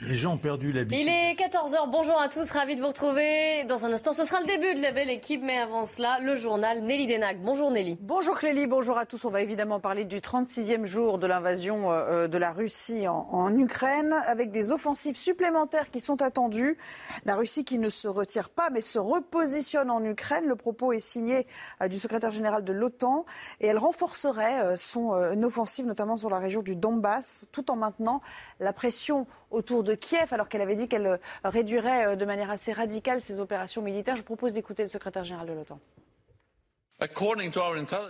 Les gens ont perdu l'habitude. Il est 14h, bonjour à tous, ravi de vous retrouver. Dans un instant, ce sera le début de la belle équipe, mais avant cela, le journal Nelly Denac. Bonjour Nelly. Bonjour Clélie, bonjour à tous. On va évidemment parler du 36e jour de l'invasion euh, de la Russie en, Ukraine, avec des offensives supplémentaires qui sont attendues. La Russie qui ne se retire pas, mais se repositionne en Ukraine. Le propos est signé euh, du secrétaire général de l'OTAN et elle renforcerait euh, son offensive, notamment sur la région du Donbass, tout en maintenant la pression autour de Kiev, alors qu'elle avait dit qu'elle euh, réduirait euh, de manière assez radicale ses opérations militaires. Je propose d'écouter le secrétaire général de l'OTAN.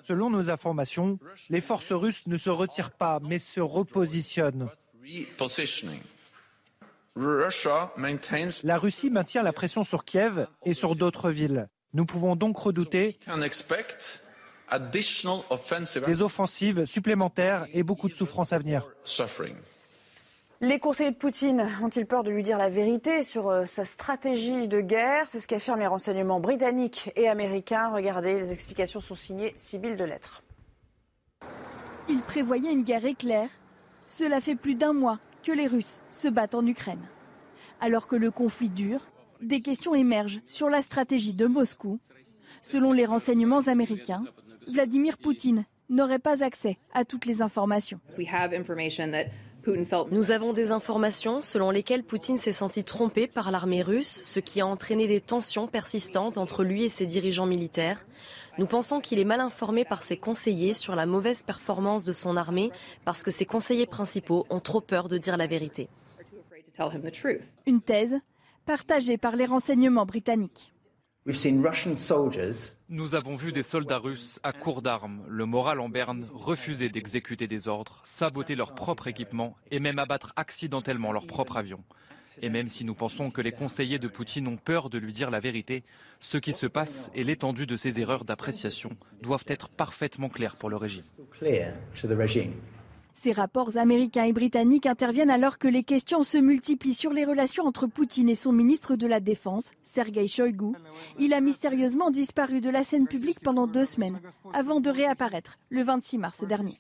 Selon nos informations, les forces russes ne se retirent pas, mais se repositionnent. La Russie maintient la pression sur Kiev et sur d'autres villes. Nous pouvons donc redouter des offensives supplémentaires et beaucoup de souffrances à venir. Les conseillers de Poutine ont-ils peur de lui dire la vérité sur euh, sa stratégie de guerre? C'est ce qu'affirment les renseignements britanniques et américains. Regardez, les explications sont signées Sibylle de Lettres. Il prévoyait une guerre éclair. Cela fait plus d'un mois que les Russes se battent en Ukraine. Alors que le conflit dure, des questions émergent sur la stratégie de Moscou. Selon les renseignements américains, Vladimir Poutine n'aurait pas accès à toutes les informations. Nous avons des informations selon lesquelles Poutine s'est senti trompé par l'armée russe, ce qui a entraîné des tensions persistantes entre lui et ses dirigeants militaires. Nous pensons qu'il est mal informé par ses conseillers sur la mauvaise performance de son armée parce que ses conseillers principaux ont trop peur de dire la vérité. Une thèse partagée par les renseignements britanniques. Nous avons vu des soldats russes à court d'armes, le moral en berne, refuser d'exécuter des ordres, saboter leur propre équipement et même abattre accidentellement leur propre avion. Et même si nous pensons que les conseillers de Poutine ont peur de lui dire la vérité, ce qui se passe et l'étendue de ces erreurs d'appréciation doivent être parfaitement clairs pour le régime. Ces rapports américains et britanniques interviennent alors que les questions se multiplient sur les relations entre Poutine et son ministre de la Défense, Sergei Shoigu. Il a mystérieusement disparu de la scène publique pendant deux semaines, avant de réapparaître le 26 mars dernier.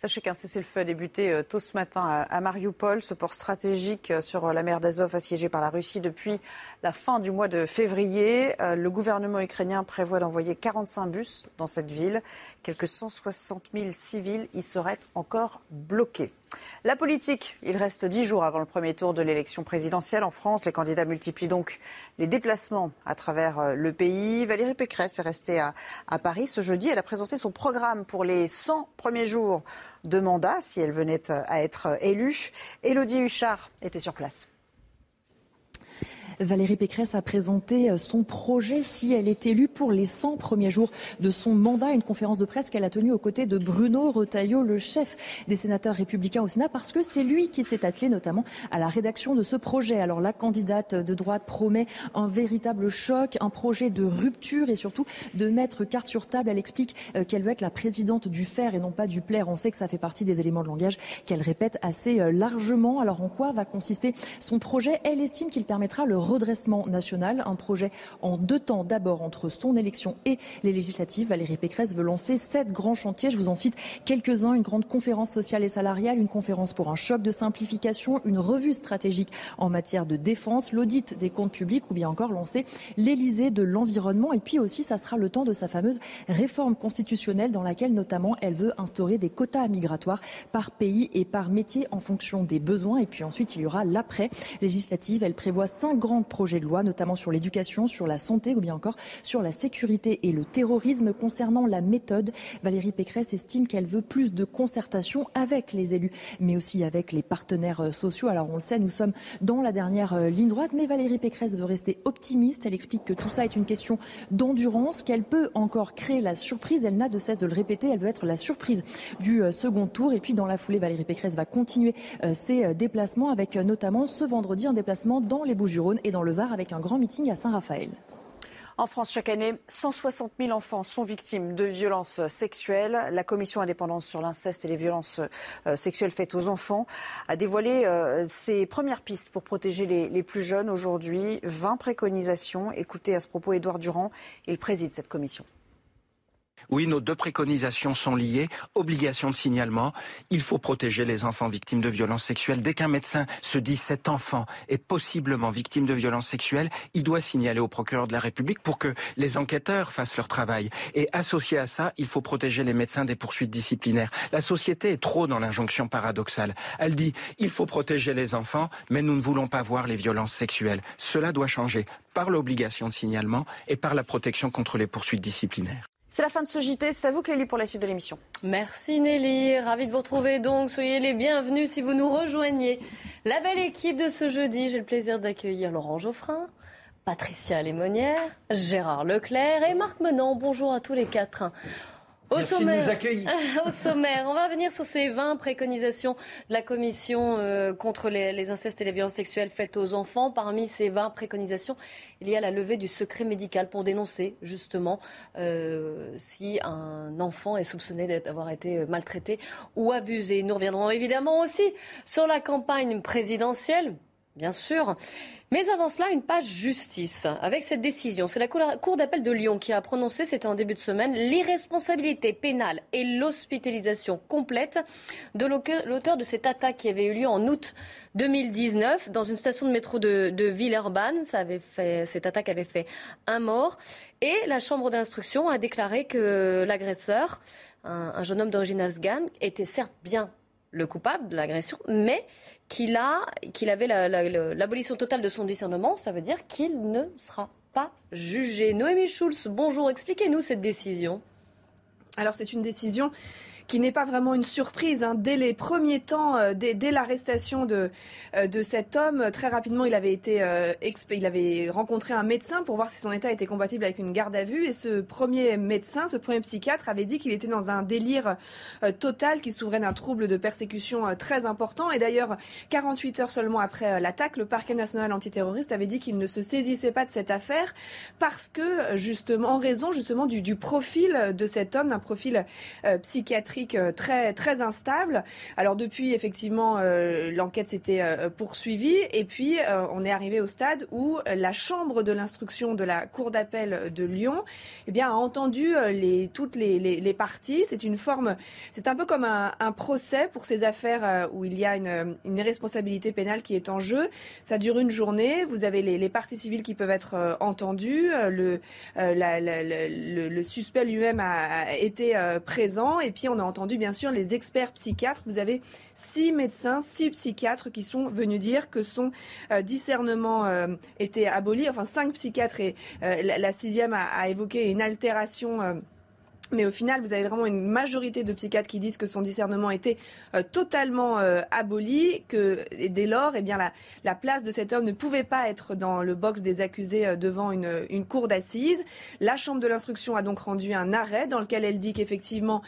Sachez qu'un cessez-le-feu a débuté euh, tôt ce matin à Mariupol, ce port stratégique euh, sur euh, la mer d'Azov assiégé par la Russie depuis la fin du mois de février. Le gouvernement ukrainien prévoit d'envoyer 45 bus dans cette ville. Quelques 160 000 civils y seraient encore bloqués. La politique, il reste dix jours avant le premier tour de l'élection présidentielle en France. Les candidats multiplient donc les déplacements à travers euh, le pays. Valérie Pécresse est restée à, Paris ce jeudi. Elle a présenté son programme pour les 100 premiers jours de mandat, si elle venait à être élue. Élodie Huchard était sur place. Valérie Pécresse a présenté euh, son projet si elle est élue pour les 100 premiers jours de son mandat. Une conférence de presse qu'elle a tenue aux côtés de Bruno Retailleau, le chef des sénateurs républicains au Sénat, parce que c'est lui qui s'est attelé notamment à la rédaction de ce projet. Alors la candidate de droite promet un véritable choc, un projet de rupture et surtout de mettre carte sur table. Elle explique euh, qu'elle veut être la présidente du faire et non pas du plaire. On sait que ça fait partie des éléments de langage qu'elle répète assez euh, largement. Alors en quoi va consister son projet? Elle estime qu'il permettra le redressement national, un projet en deux temps. D'abord, entre son élection et les législatives, Valérie Pécresse veut lancer sept grands chantiers. Je vous en cite quelques-uns. Une grande conférence sociale et salariale, une conférence pour un choc de simplification, une revue stratégique en matière de défense, l'audit des comptes publics ou bien encore lancer l'Élysée de l'environnement. Et puis aussi, ça sera le temps de sa fameuse réforme constitutionnelle dans laquelle notamment elle veut instaurer des quotas migratoires par pays et par métier en fonction des besoins. Et puis ensuite, il y aura l'après législative. Elle prévoit cinq grands projets de loi, notamment sur l'éducation, sur la santé ou bien encore sur la sécurité et le terrorisme. Concernant la méthode, Valérie Pécresse estime qu'elle veut plus de concertation avec les élus, mais aussi avec les partenaires euh, sociaux. Alors on le sait, nous sommes dans la dernière euh, ligne droite, mais Valérie Pécresse veut rester optimiste. Elle explique que tout ça est une question d'endurance, qu'elle peut encore créer la surprise. Elle n'a de cesse de le répéter. Elle veut être la surprise du euh, second tour. Et puis dans la foulée, Valérie Pécresse va continuer ses déplacements avec notamment ce vendredi un déplacement dans les Bouches-du-Rhône dans le Var avec un grand meeting à Saint-Raphaël. En France, chaque année, 160 000 enfants sont victimes de violences sexuelles. La Commission indépendante sur l'inceste et les violences euh, sexuelles faites aux enfants a dévoilé euh, ses premières pistes pour protéger les plus jeunes. Aujourd'hui, 20 préconisations. Écoutez à ce propos Édouard Durand. Il préside cette commission. Oui, nos deux préconisations sont liées. Obligation de signalement. Il faut protéger les enfants victimes de violences sexuelles. Dès qu'un médecin se dit cet enfant est possiblement victime de violences sexuelles, il doit signaler au procureur de la République pour que les enquêteurs fassent leur travail. Et associé à ça, il faut protéger les médecins des poursuites disciplinaires. La société est trop dans l'injonction paradoxale. Elle dit il faut protéger les enfants, mais nous ne voulons pas voir les violences sexuelles. Cela doit changer par l'obligation de signalement et par la protection contre les poursuites disciplinaires. C'est la fin de ce JT. C'est à vous, Clélie, pour la suite de l'émission. Merci Nelly. Ravi de vous retrouver donc. Soyez les bienvenus si vous nous rejoignez. La belle équipe de ce jeudi, j'ai le plaisir d'accueillir Laurent Geoffrin, Patricia Lémonière, Gérard Leclerc et Marc Menant. Bonjour à tous les quatre. Au sommaire, au sommaire, on va revenir sur ces 20 préconisations de la Commission euh, contre les, incestes et les violences sexuelles faites aux enfants. Parmi ces 20 préconisations, il y a la levée du secret médical pour dénoncer justement euh, si un enfant est soupçonné d'avoir été maltraité ou abusé. Nous reviendrons évidemment aussi sur la campagne présidentielle, bien sûr. Mais avant cela, une page justice avec cette décision. C'est la Cour d'appel de Lyon qui a prononcé, c'était en début de semaine, l'irresponsabilité pénale et l'hospitalisation complète de l'auteur de cette attaque qui avait eu lieu en août 2019 dans une station de métro de, Villeurbanne. Ça cette attaque avait fait un mort. Et la Chambre d'instruction a déclaré que l'agresseur, un jeune homme d'origine afghane, était certes bien le coupable de l'agression, mais qu'il a, qu'il avait l'abolition totale de son discernement, ça veut dire qu'il ne sera pas jugé. Noémie Schulz, bonjour, expliquez-nous cette décision. Alors c'est une décision qui n'est pas vraiment une surprise. Hein. Dès les premiers temps, euh, dès, l'arrestation de, euh, de cet homme, très rapidement, il avait été, euh, il avait rencontré un médecin pour voir si son état était compatible avec une garde à vue. Et ce premier médecin, ce premier psychiatre, avait dit qu'il était dans un délire total, qu'il souffrait d'un trouble de persécution très important. Et d'ailleurs, 48 heures seulement après l'attaque, le parquet national antiterroriste avait dit qu'il ne se saisissait pas de cette affaire parce que, justement, en raison justement du profil de cet homme, d'un profil psychiatrique euh, très très instable. Alors depuis, effectivement, euh, l'enquête s'était euh, poursuivie et puis on est arrivé au stade où la chambre de l'instruction de la cour d'appel de Lyon, eh bien, a entendu les toutes les, parties. C'est une forme, c'est un peu comme un, procès pour ces affaires où il y a une, une responsabilité pénale qui est en jeu. Ça dure une journée. Vous avez les, parties civiles qui peuvent être entendues. Le, suspect lui-même a, a été présent et puis on a entendu bien sûr les experts psychiatres. Vous avez six médecins, six psychiatres qui sont venus dire que son euh, discernement euh, était aboli. Enfin, cinq psychiatres et euh, la, sixième a, a, évoqué une altération mais au final, vous avez vraiment une majorité de psychiatres qui disent que son discernement était euh, totalement euh, aboli, que dès lors, eh bien, la, la, place de cet homme ne pouvait pas être dans le box des accusés euh, devant une, cour d'assises. La Chambre de l'instruction a donc rendu un arrêt dans lequel elle dit qu'effectivement,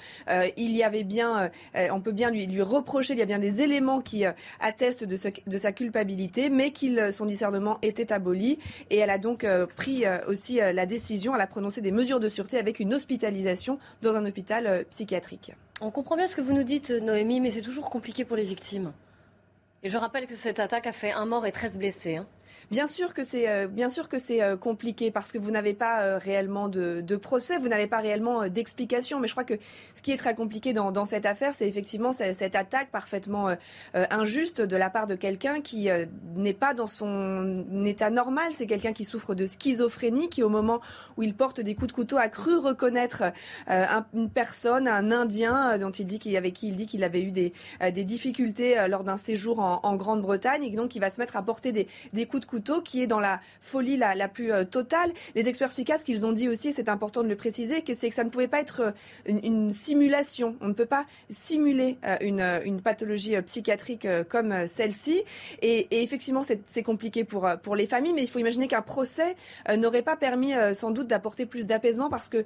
il y avait bien, on peut bien lui, reprocher, il y a bien des éléments qui attestent de, de sa culpabilité, mais qu'il son discernement était aboli. Et elle a donc pris aussi la décision, elle a prononcé des mesures de sûreté avec une hospitalisation dans un hôpital euh, psychiatrique. On comprend bien ce que vous nous dites, Noémie, mais c'est toujours compliqué pour les victimes. Et je rappelle que cette attaque a fait un mort et 13 blessés. Hein. Bien sûr que c'est euh, bien sûr que c'est euh, compliqué parce que vous n'avez pas euh, réellement de, de, procès, vous n'avez pas réellement d'explication. Mais je crois que ce qui est très compliqué dans, dans cette affaire, c'est effectivement cette, attaque parfaitement injuste de la part de quelqu'un qui n'est pas dans son état normal. C'est quelqu'un qui souffre de schizophrénie, qui au moment où il porte des coups de couteau a cru reconnaître une personne, un Indien dont il dit qu'il avec qui il dit qu'il avait eu des, des difficultés lors d'un séjour en, en Grande-Bretagne et donc il va se mettre à porter des, des coups de couteau qui est dans la folie la, plus euh, totale. Les experts psychiatres, ce qu'ils ont dit aussi, c'est important de le préciser, que c'est que ça ne pouvait pas être euh, une, simulation. On ne peut pas simuler euh, une, pathologie psychiatrique comme celle-ci. Et, effectivement, c'est compliqué pour, les familles, mais il faut imaginer qu'un procès n'aurait pas permis sans doute d'apporter plus d'apaisement parce que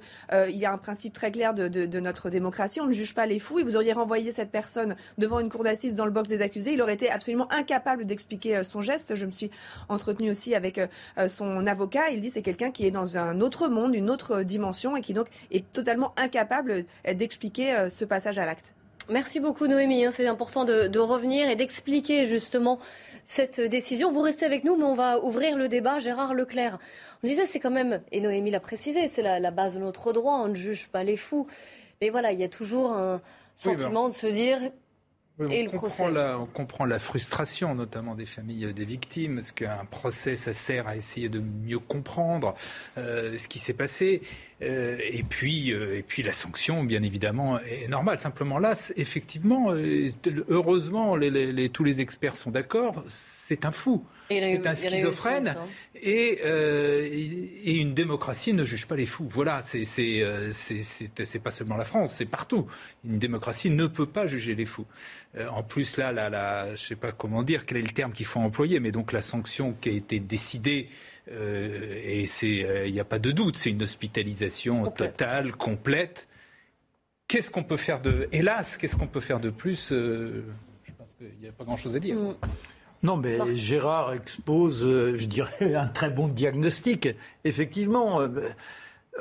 il y a un principe très clair de, notre démocratie. On ne juge pas les fous. Et vous auriez renvoyé cette personne devant une cour d'assises dans le box des accusés. Il aurait été absolument incapable d'expliquer son geste. Je me suis entretenu aussi avec euh, euh, son avocat. Il dit c'est quelqu'un qui est dans un autre monde, une autre dimension et qui donc est totalement incapable euh, d'expliquer ce passage à l'acte. Merci beaucoup Noémie. Hein. C'est important de, revenir et d'expliquer justement cette décision. Vous restez avec nous, mais on va ouvrir le débat. Gérard Leclerc, on disait c'est quand même, et Noémie l'a précisé, c'est la, base de notre droit. On ne juge pas les fous. Mais voilà, il y a toujours un sentiment de se dire on, comprend la, on comprend la frustration, notamment des familles des victimes, parce qu'un procès, ça sert à essayer de mieux comprendre euh, ce qui s'est passé? Euh, et, puis, euh, et puis la sanction, bien évidemment, est normale. Simplement là, effectivement, heureusement, tous les experts sont d'accord, c'est un fou. C'est un schizophrène. Hein. Euh, et, une démocratie ne juge pas les fous. Voilà, c'est euh, pas seulement la France, c'est partout. Une démocratie ne peut pas juger les fous. Euh, en plus, là, là, je ne sais pas comment dire, quel est le terme qu'il faut employer, mais donc la sanction qui a été décidée, et il n'y a pas de doute, c'est une hospitalisation totale, complète. Qu'est-ce qu'on peut faire de. Hélas, qu'est-ce qu'on peut faire de plus Je pense qu'il n'y a pas grand-chose à dire. Mm. Non, mais Gérard expose, euh, je dirais, un très bon diagnostic. Effectivement, euh,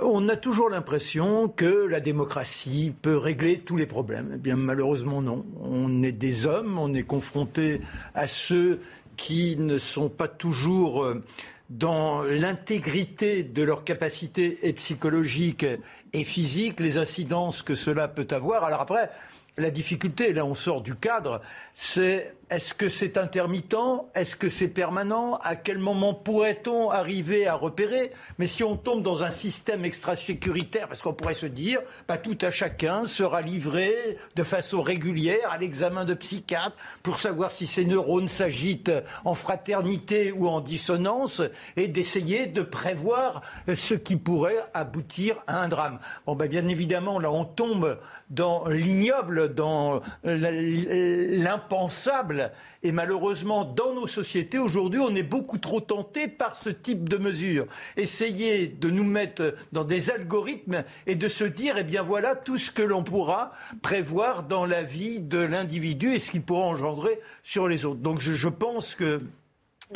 on a toujours l'impression que la démocratie peut régler tous les problèmes. Eh bien, malheureusement, non. On est des hommes, on est confronté à ceux qui ne sont pas toujours euh, dans l'intégrité de leurs capacités psychologiques et physiques, les incidences que cela peut avoir. Alors après, la difficulté, là on sort du cadre, c'est est-ce que c'est intermittent? Est-ce que c'est permanent? À quel moment pourrait-on arriver à repérer? Mais si on tombe dans un système extra-sécuritaire, parce qu'on pourrait se dire, bah, tout à chacun sera livré de façon régulière à l'examen de psychiatre pour savoir si ses neurones s'agitent en fraternité ou en dissonance et d'essayer de prévoir ce qui pourrait aboutir à un drame. Bon, bah, bien évidemment, là on tombe dans l'ignoble, dans l'impensable et malheureusement, dans nos sociétés, aujourd'hui, on est beaucoup trop tenté par ce type de mesures. Essayer de nous mettre dans des algorithmes et de se dire, eh bien voilà tout ce que l'on pourra prévoir dans la vie de l'individu et ce qu'il pourra engendrer sur les autres. Donc je, pense que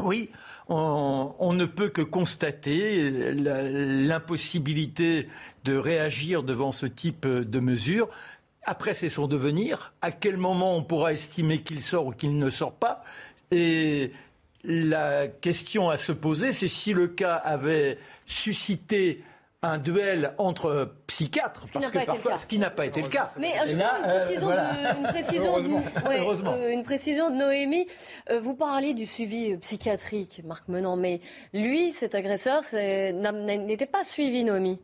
oui, on, on, ne peut que constater l'impossibilité de réagir devant ce type de mesures. Après, c'est son devenir. À quel moment on pourra estimer qu'il sort ou qu'il ne sort pas? Et la question à se poser, c'est si le cas avait suscité un duel entre psychiatres, parce que parfois, ce qui n'a pas été le cas. Mais euh, une, précision de, Noémie. Euh, vous parliez du suivi psychiatrique, Marc Menant, mais lui, cet agresseur, n'était pas suivi, Noémie.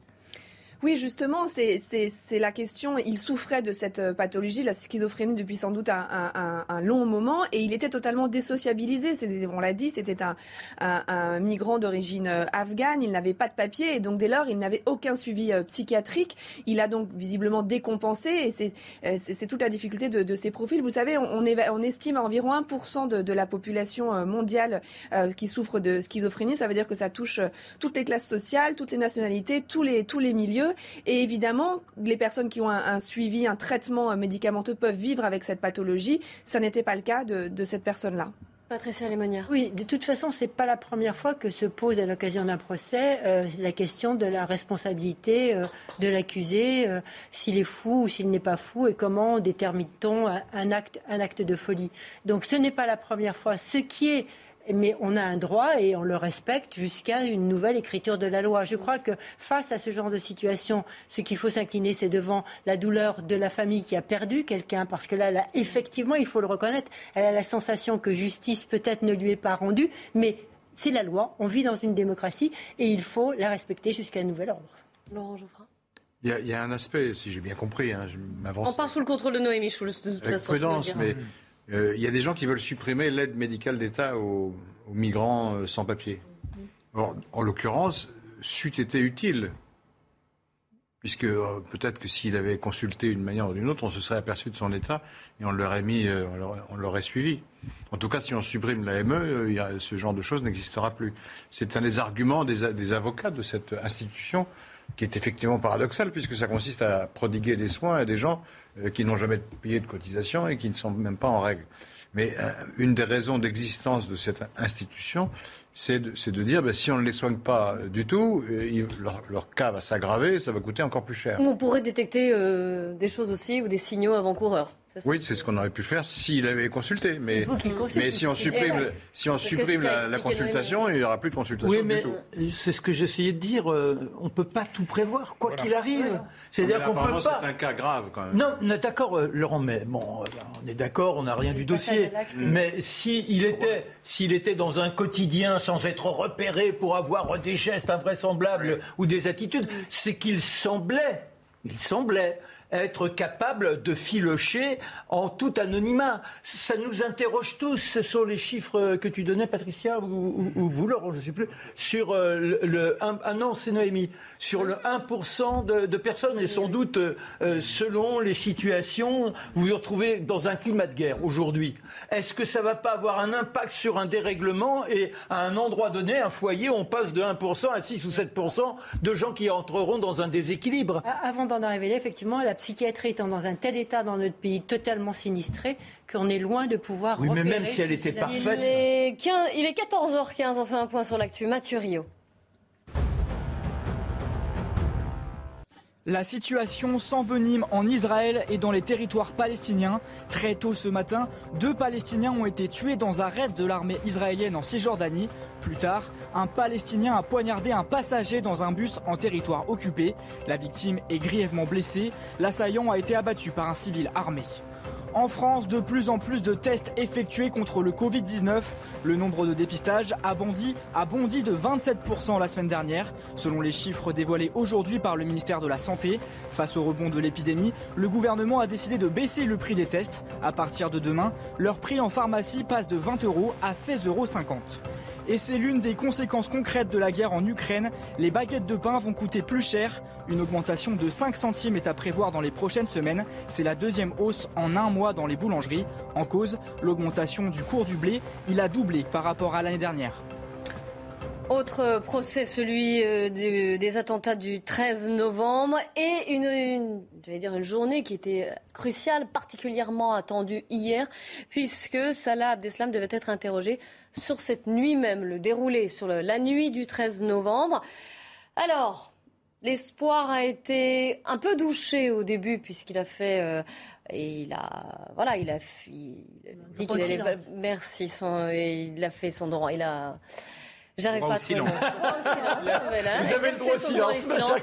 Oui, justement, c'est la question. Il souffrait de cette euh, pathologie, la schizophrénie, depuis sans doute un, long moment, et il était totalement désociabilisé. On l'a dit, c'était un, migrant d'origine euh, afghane. Il n'avait pas de papier, et donc dès lors, il n'avait aucun suivi euh, psychiatrique. Il a donc visiblement décompensé, et c'est toute la difficulté de, ces profils. Vous savez, on, on estime à environ 1% de, de, la population mondiale qui souffre de schizophrénie. Ça veut dire que ça touche toutes les classes sociales, toutes les nationalités, tous les, tous les milieux. Et évidemment, les personnes qui ont un, suivi, un traitement médicamenteux peuvent vivre avec cette pathologie. Ça n'était pas le cas de, cette personne-là. Patricia Lémonière. Oui, de toute façon, ce n'est pas la première fois que se pose à l'occasion d'un procès euh, la question de la responsabilité euh, de l'accusé, euh, s'il est fou ou s'il n'est pas fou, et comment détermine-t-on un acte, un acte de folie. Donc ce n'est pas la première fois. Ce qui est mais on a un droit et on le respecte jusqu'à une nouvelle écriture de la loi. Je crois que face à ce genre de situation, ce qu'il faut s'incliner, c'est devant la douleur de la famille qui a perdu quelqu'un, parce que là, effectivement, il faut le reconnaître, elle a la sensation que justice peut-être ne lui est pas rendue, mais c'est la loi, on vit dans une démocratie et il faut la respecter jusqu'à un nouvel ordre. Laurent Geoffrin? Il y, a, un aspect, si j'ai bien compris, hein, je m'avance. On part sous le contrôle de Noémie Schulz, de toute façon. Prudence, mais euh, il y a des gens qui veulent supprimer l'aide médicale d'État aux, migrants euh, sans papier. en l'occurrence, c'eût été utile, puisque euh, peut-être que s'il avait consulté d'une manière ou d'une autre, on se serait aperçu de son état et on l'aurait mis, on l'aurait suivi. En tout cas, si on supprime l'AME, ce genre de choses n'existera plus. C'est un des arguments des avocats de cette institution qui est effectivement paradoxal, puisque ça consiste à prodiguer des soins à des gens euh, qui n'ont jamais payé de cotisation et qui ne sont même pas en règle. Mais euh, une des raisons d'existence de cette institution, c'est de, dire ben, si on ne les soigne pas du tout, euh, leur, cas va s'aggraver, ça va coûter encore plus cher. On pourrait détecter euh, des choses aussi ou des signaux avant-coureurs. Oui, c'est ce qu'on aurait pu faire s'il avait consulté. Mais, mais si on supprime, si on supprime la, consultation, il n'y aura plus de consultation oui, mais C'est ce que j'essayais de dire. Euh, on ne peut pas tout prévoir, quoi qu'il arrive. C'est-à-dire qu'on peut pas. C'est un cas grave quand même. Non, d'accord, euh, Laurent, mais bon, euh, on est d'accord, on n'a rien du dossier. Mais s'il était, s'il était dans un quotidien sans être repéré pour avoir des gestes invraisemblables ou des attitudes, c'est qu'il semblait, il semblait être capable de filocher en tout anonymat. Ça nous interroge tous. Ce sont les chiffres que tu donnais, Patricia, ou, vous, Laurent, je ne sais plus, sur euh, le, c'est sur le 1% de, personnes, et sans doute, euh, selon les situations, vous vous retrouvez dans un climat de guerre aujourd'hui. Est-ce que ça va pas avoir un impact sur un dérèglement et à un endroit donné, un foyer, on passe de 1% à 6 ou 7% de gens qui entreront dans un déséquilibre? Avant d'en arriver effectivement, la psychiatrie étant dans un tel état dans notre pays totalement sinistré qu'on est loin de pouvoir. Oui, mais même si elle était parfaite. Il est, il est 14h15, on fait un point sur l'actu. Mathieu Rio. La situation s'envenime en Israël et dans les territoires palestiniens. Très tôt ce matin, deux Palestiniens ont été tués dans un rêve de l'armée israélienne en Cisjordanie. Plus tard, un Palestinien a poignardé un passager dans un bus en territoire occupé. La victime est grièvement blessée. L'assaillant a été abattu par un civil armé. En France, de plus en plus de tests effectués contre le Covid-19. Le nombre de dépistages a bondi, a bondi de 27% la semaine dernière, selon les chiffres dévoilés aujourd'hui par le ministère de la Santé. Face au rebond de l'épidémie, le gouvernement a décidé de baisser le prix des tests. À partir de demain, leur prix en pharmacie passe de 20 euros à 16,50 euros. Et c'est l'une des conséquences concrètes de la guerre en Ukraine. Les baguettes de pain vont coûter plus cher. Une augmentation de 5 centimes est à prévoir dans les prochaines semaines. C'est la deuxième hausse en un mois dans les boulangeries. En cause, l'augmentation du cours du blé. Il a doublé par rapport à l'année dernière. Autre procès, celui euh, des attentats du 13 novembre et une, dire une journée qui était cruciale, particulièrement attendue hier, puisque Salah Abdeslam devait être interrogé sur cette nuit même, le déroulé sur la nuit du 13 novembre. Alors, l'espoir a été un peu douché au début puisqu'il a fait euh, et il a voilà il a, dit qu'il allait merci son, il a fait son droit il a J'arrive pas à silence. Vous avez le droit au silence.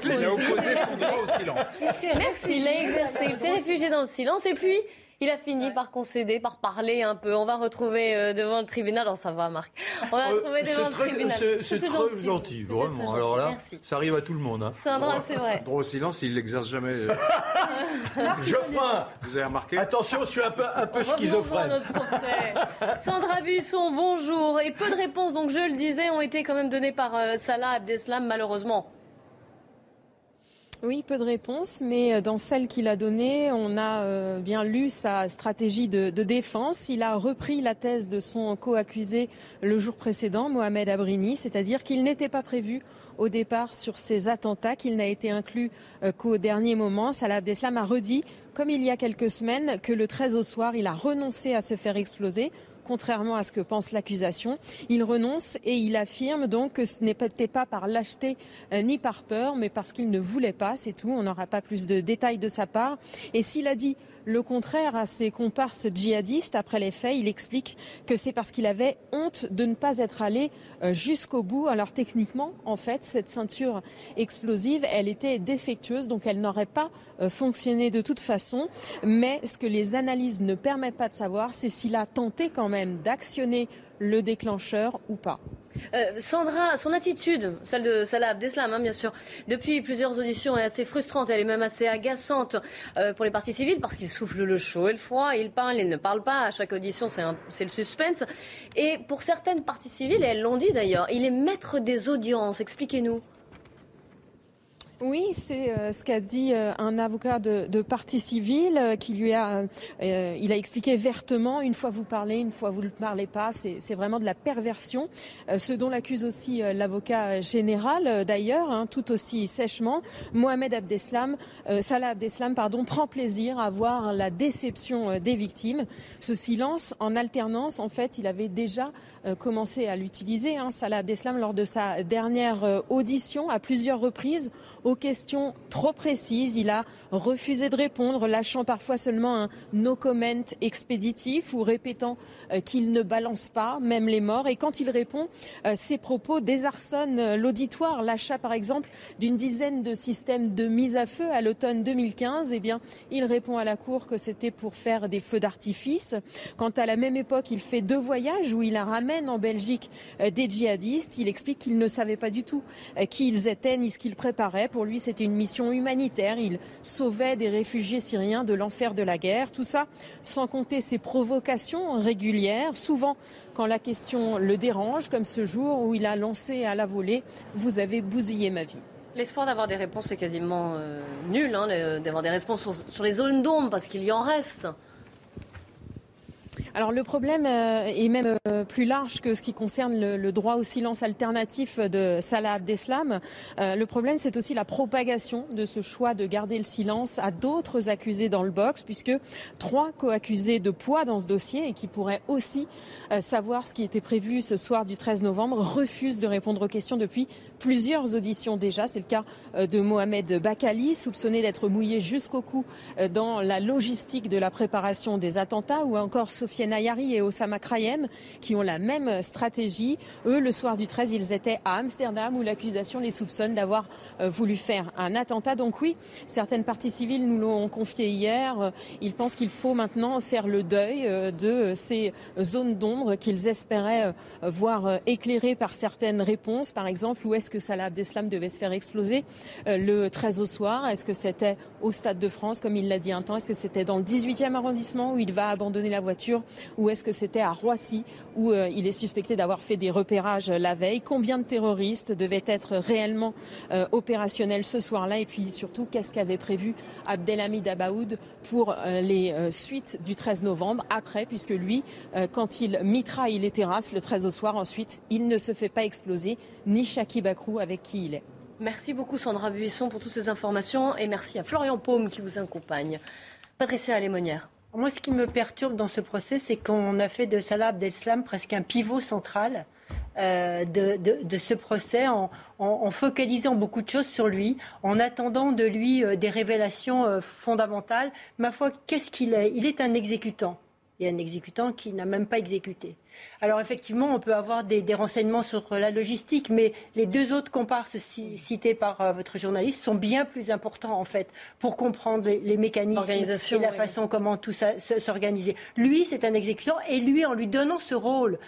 Il a opposé son droit au silence. Merci, il l'a exercé. Il s'est réfugié dans le silence. Et puis, il a fini par concéder, par parler un peu. On va retrouver euh, devant le tribunal. Non, ça va, Marc. On va euh, retrouver devant le tribunal. C'est très gentil, vraiment. Alors là, ça arrive à tout le monde. Hein. C'est un droit, c'est vrai. Droit au silence, il l'exerce jamais. Geoffrin Vous avez remarqué Attention, je suis un peu, un peu schizophrène. notre procès. Sandra Buisson, bonjour. Et peu de réponses, donc je le disais, ont été quand même données par euh, Salah Abdeslam, malheureusement. Oui, peu de réponses, mais euh, dans celle qu'il a donnée, on a euh, bien lu sa stratégie de, défense. Il a repris la thèse de son co-accusé le jour précédent, Mohamed Abrini, c'est-à-dire qu'il n'était pas prévu au départ sur ces attentats, qu'il n'a été inclus euh, qu'au dernier moment. Salah Abdeslam a redit, comme il y a quelques semaines, que le 13 au soir, il a renoncé à se faire exploser contrairement à ce que pense l'accusation. Il renonce et il affirme donc que ce n'était pas par lâcheté euh, ni par peur, mais parce qu'il ne voulait pas, c'est tout. On n'aura pas plus de détails de sa part. Et s'il a dit le contraire à ses comparses djihadistes après les faits, il explique que c'est parce qu'il avait honte de ne pas être allé euh, jusqu'au bout. Alors techniquement, en fait, cette ceinture explosive, elle était défectueuse, donc elle n'aurait pas euh, fonctionné de toute façon. Mais ce que les analyses ne permettent pas de savoir, c'est s'il a tenté quand même d'actionner le déclencheur ou pas. Euh, Sandra, son attitude, celle de Salah Abdeslam, hein, bien sûr, depuis plusieurs auditions est assez frustrante, elle est même assez agaçante euh, pour les partis civils parce qu'il souffle le chaud et le froid, il parle, il ne parle pas, à chaque audition c'est le suspense. Et pour certaines parties civiles, et elles l'ont dit d'ailleurs, il est maître des audiences, expliquez-nous. Oui, c'est euh, ce qu'a dit euh, un avocat de, de partie civile euh, qui lui a, il a expliqué vertement, une fois vous parlez, une fois vous ne parlez pas, c'est vraiment de la perversion, ce dont l'accuse aussi l'avocat général d'ailleurs, hein, tout aussi sèchement. Mohamed Abdeslam, Salah Abdeslam, pardon, prend plaisir à voir la déception des victimes. Ce silence en alternance, en fait, il avait déjà commencé à l'utiliser, hein, Salah Abdeslam, lors de sa dernière audition à plusieurs reprises aux questions trop précises. Il a refusé de répondre, lâchant parfois seulement un no comment expéditif ou répétant euh, qu'il ne balance pas, même les morts. Et quand il répond, euh, ses propos désarçonnent euh, l'auditoire. L'achat, par exemple, d'une dizaine de systèmes de mise à feu à l'automne 2015, eh bien, il répond à la Cour que c'était pour faire des feux d'artifice. Quand à la même époque, il fait deux voyages où il ramène en Belgique des djihadistes, il explique qu'il ne savait pas du tout qui ils étaient ni ce qu'ils préparaient. Pour lui, c'était une mission humanitaire. Il sauvait des réfugiés syriens de l'enfer de la guerre. Tout ça sans compter ses provocations régulières, souvent quand la question le dérange, comme ce jour où il a lancé à la volée Vous avez bousillé ma vie. L'espoir d'avoir des réponses est quasiment euh, nul, hein, d'avoir des réponses sur les zones d'ombre, parce qu'il y en reste. Alors le problème euh, est même euh, plus large que ce qui concerne le, droit au silence alternatif de Salah Abdeslam. Euh, le problème, c'est aussi la propagation de ce choix de garder le silence à d'autres accusés dans le box, puisque trois co-accusés de poids dans ce dossier et qui pourraient aussi savoir ce qui était prévu ce soir du 13 novembre refusent de répondre aux questions depuis plusieurs auditions déjà. C'est le cas de Mohamed Bakali, soupçonné d'être mouillé jusqu'au cou dans la logistique de la préparation des attentats, ou encore Sophie Nayari et Osama Krayem qui ont la même stratégie. Eux, le soir du 13, ils étaient à Amsterdam où l'accusation les soupçonne d'avoir euh, voulu faire un attentat. Donc oui, certaines parties civiles nous l'ont confié hier. Euh, ils pensent qu'il faut maintenant faire le deuil euh, de ces zones d'ombre qu'ils espéraient voir éclairées par certaines réponses. Par exemple, où est-ce que Salah Abdeslam devait se faire exploser le 13 au soir? Est-ce que c'était au Stade de France, comme il l'a dit un temps? Est-ce que c'était dans le 18e arrondissement où il va abandonner la voiture ou est-ce que c'était à Roissy où euh, il est suspecté d'avoir fait des repérages euh, la veille? Combien de terroristes devaient être réellement euh, opérationnels ce soir-là? Et puis surtout, qu'est-ce qu'avait prévu Abdelhamid Abaoud pour les suites du 13 novembre après, puisque lui, quand il mitraille les terrasses le 13 au soir, ensuite, il ne se fait pas exploser, ni Chaki Bakrou avec qui il est. Merci beaucoup Sandra Buisson pour toutes ces informations et merci à Florian Paume qui vous accompagne. Patricia. Moi, ce qui me perturbe dans ce procès, c'est qu'on a fait de Salah Abdeslam presque un pivot central euh, de, ce procès en, focalisant beaucoup de choses sur lui, en attendant de lui euh, des révélations euh, fondamentales. Ma foi, qu'est-ce qu'il est? Il est un exécutant. Et un exécutant qui n'a même pas exécuté. Alors effectivement, on peut avoir des, renseignements sur la logistique, mais les deux autres comparses cités par euh, votre journaliste sont bien plus importants en fait pour comprendre les, mécanismes et la façon comment tout ça s'organiser. Lui, c'est un exécutant et lui, en lui donnant ce rôle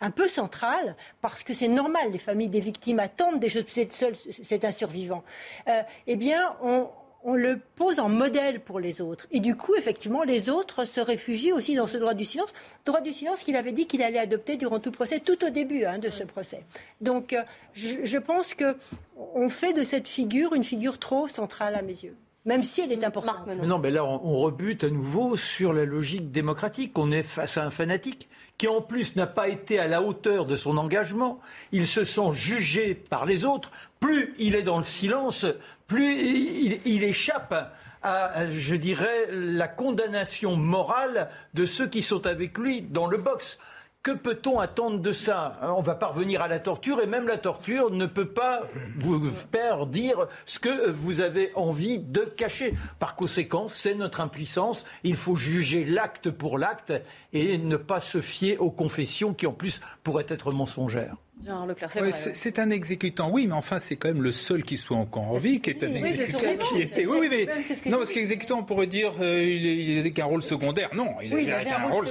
un peu central, parce que c'est normal, les familles des victimes attendent des choses, c'est un survivant. Euh, eh bien, on, on le pose en modèle pour les autres. Et du coup, effectivement, les autres se réfugient aussi dans ce droit du silence. Droit du silence qu'il avait dit qu'il allait adopter durant tout le procès, tout au début hein, de ce procès. Donc, euh, je, pense qu'on fait de cette figure une figure trop centrale à mes yeux même si elle est importante. non, mais là, on, rebute à nouveau sur la logique démocratique. On est face à un fanatique qui, en plus, n'a pas été à la hauteur de son engagement. Il se sent jugé par les autres. Plus il est dans le silence, plus il, échappe à, je dirais, la condamnation morale de ceux qui sont avec lui dans le box. Que peut-on attendre de ça On va parvenir à la torture et même la torture ne peut pas vous faire dire ce que vous avez envie de cacher. Par conséquent, c'est notre impuissance. Il faut juger l'acte pour l'acte et ne pas se fier aux confessions qui en plus pourraient être mensongères c'est un exécutant, oui, mais enfin, c'est quand même le seul qui soit encore en vie, qui est un exécutant qui était. Oui, oui, mais non, parce qu'exécutant, on pourrait dire, euh, il n'avait qu'un rôle secondaire. Non, il, a, un, rôle,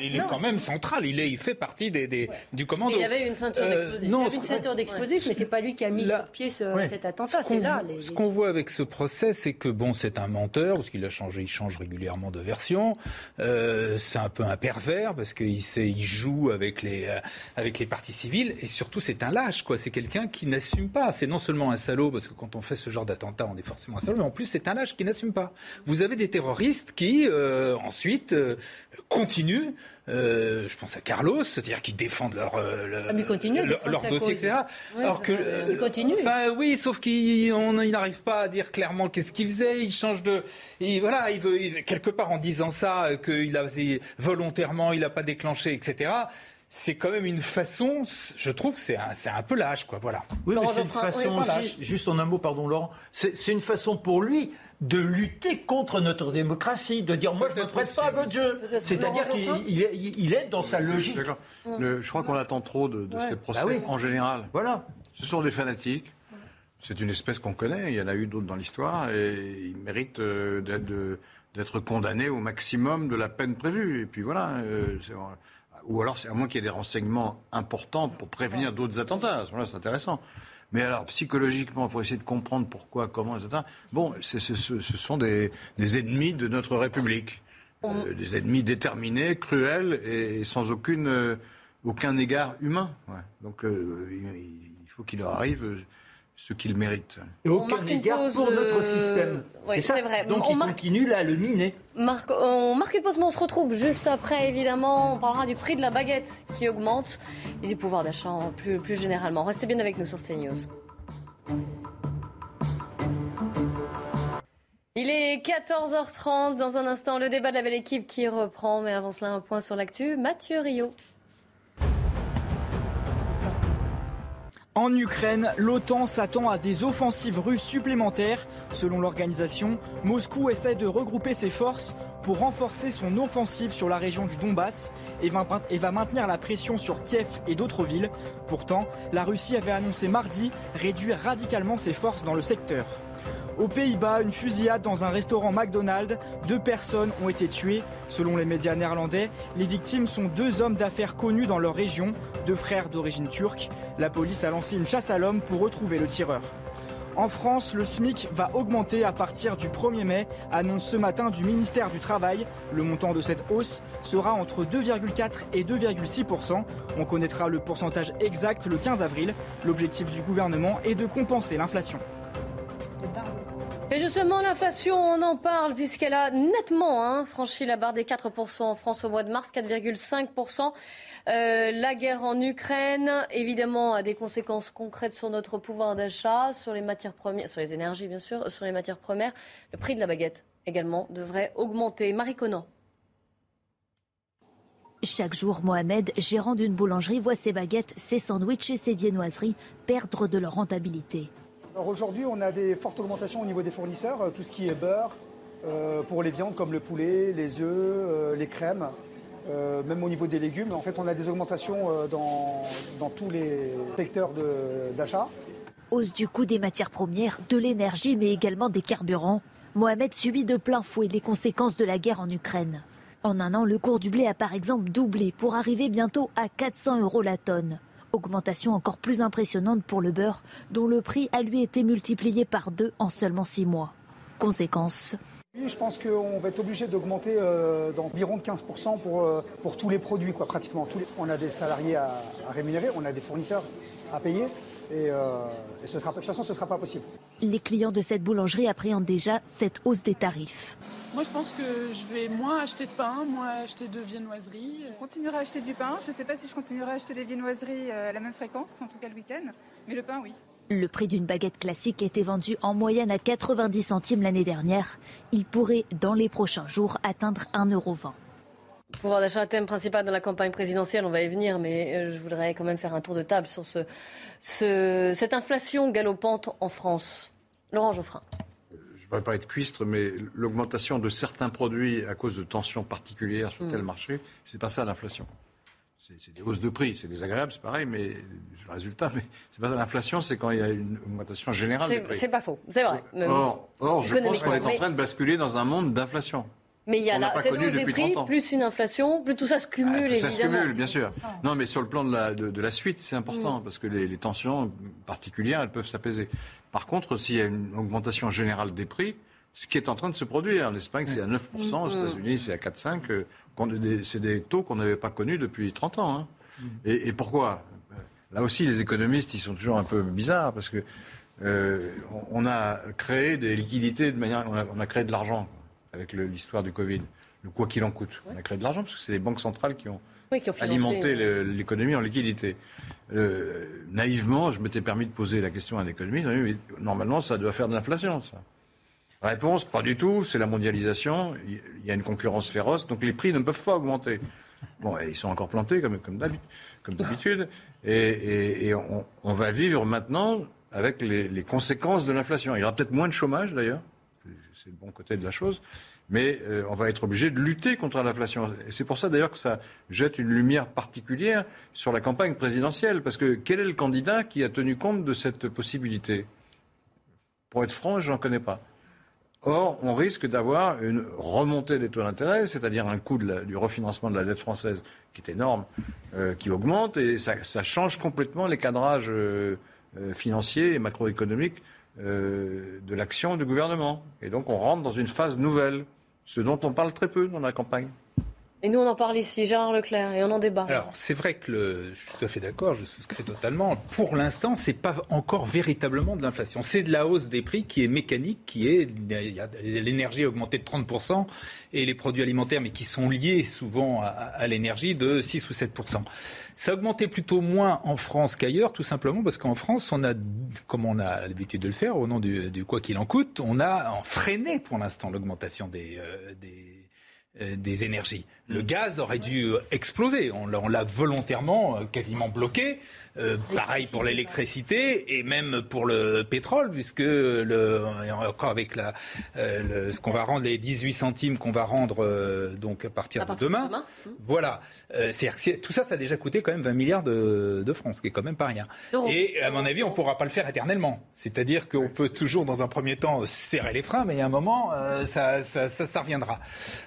il, est quand même central. Il, est, il fait partie des, du commando. il avait une ceinture euh, d'explosifs. non, il avait une ceinture d'explosifs, mais c'est pas lui qui a mis sur pied cet attentat. C'est là. Ce qu'on voit avec ce procès, c'est que bon, c'est un menteur parce qu'il a changé, il change régulièrement de version. Euh, c'est un peu un pervers parce qu'il il joue avec les avec les partis civils, et surtout c'est un lâche, quoi. C'est quelqu'un qui n'assume pas. C'est non seulement un salaud, parce que quand on fait ce genre d'attentat, on est forcément un salaud, mais en plus c'est un lâche qui n'assume pas. Vous avez des terroristes qui euh, ensuite euh, continuent euh, je pense à Carlos, c'est-à-dire qu'ils défendent leur, ah, continue, leur, leur dossier, etc. Alors que, il continue. Enfin, oui, sauf qu'il n'arrive pas à dire clairement qu'est-ce qu'il faisait. Il change de, et voilà, il veut quelque part en disant ça qu'il a volontairement, il n'a pas déclenché, etc c'est quand même une façon, je trouve que c'est un, un, peu lâche, quoi. Voilà. Oui, mais c'est une façon aussi, juste en un mot, pardon Laurent, c'est une façon pour lui de lutter contre notre démocratie, de dire moi je ne prête pas à votre jeu. C'est-à-dire qu'il il est dans sa logique. je crois qu'on attend trop de, ces procès bah en général. Voilà. Ce sont des fanatiques. C'est une espèce qu'on connaît, il y en a eu d'autres dans l'histoire, et ils méritent euh, d'être condamnés au maximum de la peine prévue. Et puis voilà. Euh, ou alors, à moins qu'il y ait des renseignements importants pour prévenir d'autres attentats. À c'est intéressant. Mais alors, psychologiquement, il faut essayer de comprendre pourquoi, comment, etc. Bon, ce sont des, ennemis de notre République. Euh, des ennemis déterminés, cruels et, sans aucune, euh, aucun égard humain. Donc, euh, il faut qu'il leur arrive ce qu'ils méritent. Et aucun égard pour notre euh, système. c'est ça. Vrai. Donc on il continue là à le miner. on marque une pause, mais on se retrouve juste après, évidemment. On parlera du prix de la baguette qui augmente et du pouvoir d'achat plus, plus généralement. Restez bien avec nous sur CNews. Il est 14h30. Dans un instant, le débat de la belle équipe qui reprend. Mais avant cela, un point sur l'actu. Mathieu Rio. En Ukraine, l'OTAN s'attend à des offensives russes supplémentaires. Selon l'organisation, Moscou essaie de regrouper ses forces pour renforcer son offensive sur la région du Donbass et va, maintenir la pression sur Kiev et d'autres villes. Pourtant, la Russie avait annoncé mardi réduire radicalement ses forces dans le secteur. Aux Pays-Bas, une fusillade dans un restaurant McDonald's. Deux personnes ont été tuées. Selon les médias néerlandais, les victimes sont deux hommes d'affaires connus dans leur région, deux frères d'origine turque. La police a lancé une chasse à l'homme pour retrouver le tireur. En France, le SMIC va augmenter à partir du 1er mai, annonce ce matin du ministère du Travail. Le montant de cette hausse sera entre 2,4 et 2,6% On connaîtra le pourcentage exact le 15 avril. L'objectif du gouvernement est de compenser l'inflation. Et justement, l'inflation, on en parle puisqu'elle a nettement hein, franchi la barre des 4% en France au mois de mars, 4,5%. Euh, la guerre en Ukraine, évidemment, a des conséquences concrètes sur notre pouvoir d'achat, sur les matières premières, sur les énergies bien sûr, sur les matières premières. Le prix de la baguette également devrait augmenter. Marie Conan. Chaque jour, Mohamed, gérant d'une boulangerie, voit ses baguettes, ses sandwichs et ses viennoiseries perdre de leur rentabilité. Aujourd'hui, on a des fortes augmentations au niveau des fournisseurs, euh, tout ce qui est beurre, euh, pour les viandes comme le poulet, les œufs, euh, les crèmes, même au niveau des légumes. En fait, on a des augmentations dans, dans tous les secteurs d'achat. Hausse du coût des matières premières, de l'énergie, mais également des carburants. Mohamed subit de plein fouet les conséquences de la guerre en Ukraine. En un an, le cours du blé a par exemple doublé pour arriver bientôt à 400 euros la tonne. Augmentation encore plus impressionnante pour le beurre, dont le prix a lui été multiplié par deux en seulement six mois. Conséquence, je pense qu'on va être obligé d'augmenter euh, d'environ 15% pour, euh, pour tous les produits, quoi, pratiquement. Tous On a des salariés à, rémunérer, on a des fournisseurs à payer, et, euh, ce sera, de toute façon, ce ne sera pas possible. Les clients de cette boulangerie appréhendent déjà cette hausse des tarifs. Moi, je pense que je vais moins acheter de pain, moins acheter de viennoiseries. Je continuerai à acheter du pain. Je ne sais pas si je continuerai à acheter des viennoiseries euh, à la même fréquence, en tout cas le week-end. Mais le pain, oui. Le prix d'une baguette classique était vendu en moyenne à 90 centimes l'année dernière. Il pourrait, dans les prochains jours, atteindre 1,20€. Pouvoir d'achat, thème principal dans la campagne présidentielle, on va y venir, mais euh, je voudrais quand même faire un tour de table sur ce, cette inflation galopante en France. Laurent Geoffrin ne voudrais pas être cuistre, mais l'augmentation de certains produits à cause de tensions particulières sur tel mm. marché, c'est pas ça l'inflation. C'est des hausses de prix, c'est désagréable, c'est pareil, mais le résultat, mais c'est pas ça l'inflation, c'est quand il y a une augmentation générale des prix. C'est pas faux, c'est vrai. Or, or je pense qu'on est en train de basculer dans un monde d'inflation. Mais il y a la, hausse des prix, plus une inflation, plus tout ça se cumule, ah, tout Ça se cumule, bien sûr. Non, mais sur le plan de la, de, la suite, c'est important, mm. parce que les, les, tensions particulières, elles peuvent s'apaiser. Par contre, s'il y a une augmentation générale des prix, ce qui est en train de se produire. En Espagne, c'est à 9%, aux mm. États-Unis, c'est à 4-5%. Euh, c'est des taux qu'on n'avait pas connus depuis 30 ans. Hein. Et, pourquoi? Là aussi, les économistes, ils sont toujours un peu bizarres parce que on a créé des liquidités de manière, on a, créé de l'argent avec l'histoire du Covid, le quoi qu'il en coûte. On a créé de l'argent parce que c'est les banques centrales qui ont, alimenté l'économie en liquidité. naïvement, je m'étais permis de poser la question à un économiste. Normalement, ça doit faire de l'inflation, ça. Réponse, pas du tout, c'est la mondialisation, il y a une concurrence féroce, donc les prix ne peuvent pas augmenter. Bon, ils sont encore plantés comme, comme d'habitude, et, on, va vivre maintenant avec les, conséquences de l'inflation. Il y aura peut-être moins de chômage d'ailleurs, c'est le bon côté de la chose, mais euh, on va être obligé de lutter contre l'inflation. Et c'est pour ça d'ailleurs que ça jette une lumière particulière sur la campagne présidentielle, parce que quel est le candidat qui a tenu compte de cette possibilité? Pour être franc, je n'en connais pas. Or, on risque d'avoir une remontée des taux d'intérêt, c'est-à-dire un coût du refinancement de la dette française qui est énorme, euh, qui augmente, et ça, change complètement les cadrages euh, financiers et macroéconomiques de l'action du gouvernement. Et donc, on rentre dans une phase nouvelle, ce dont on parle très peu dans la campagne. Et nous, on en parle ici, Gérard Leclerc, et on en débat. Alors, c'est vrai que je suis tout à fait d'accord, je souscris totalement. Pour l'instant, c'est pas encore véritablement de l'inflation. C'est de la hausse des prix qui est mécanique, qui est, l'énergie a augmenté de 30% et les produits alimentaires, mais qui sont liés souvent à, l'énergie, de 6 ou 7%. Ça a augmenté plutôt moins en France qu'ailleurs, tout simplement parce qu'en France, on a, comme on a l'habitude de le faire, au nom du, quoi qu'il en coûte, on a freiné pour l'instant l'augmentation des, euh, euh, des énergies. Le gaz aurait dû exploser. On l'a volontairement euh, quasiment bloqué. Euh, pareil pour l'électricité et même pour le pétrole, puisque le, encore avec la, euh, ce qu'on va rendre, les 18 centimes qu'on va rendre donc à partir, de demain. Mmh. Voilà. c'est tout ça, ça a déjà coûté quand même 20 milliards de, de francs, ce qui est quand même pas rien. Et à mon avis, on ne pourra pas le faire éternellement. C'est-à-dire qu'on peut toujours, dans un premier temps, serrer les freins, mais a un moment, ça, ça, ça, ça reviendra.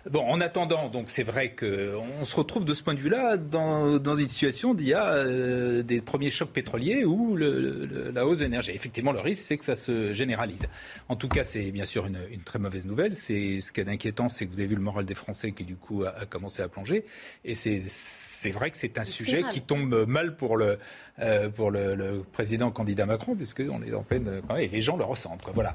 Bon, en attendant, donc c'est vrai qu'on se retrouve de ce point de vue-là dans, une situation d'il y a euh, des premiers chocs pétroliers ou la hausse de l'énergie. Effectivement, le risque, c'est que ça se généralise. En tout cas, c'est bien sûr une, très mauvaise nouvelle. C'est ce qui est inquiétant, c'est que vous avez vu le moral des Français qui du coup a, commencé à plonger. Et c'est vrai que c'est un sujet qui tombe mal pour le euh, pour le, président candidat Macron, puisqu'on est en peine et les gens le ressentent. Quoi. Voilà.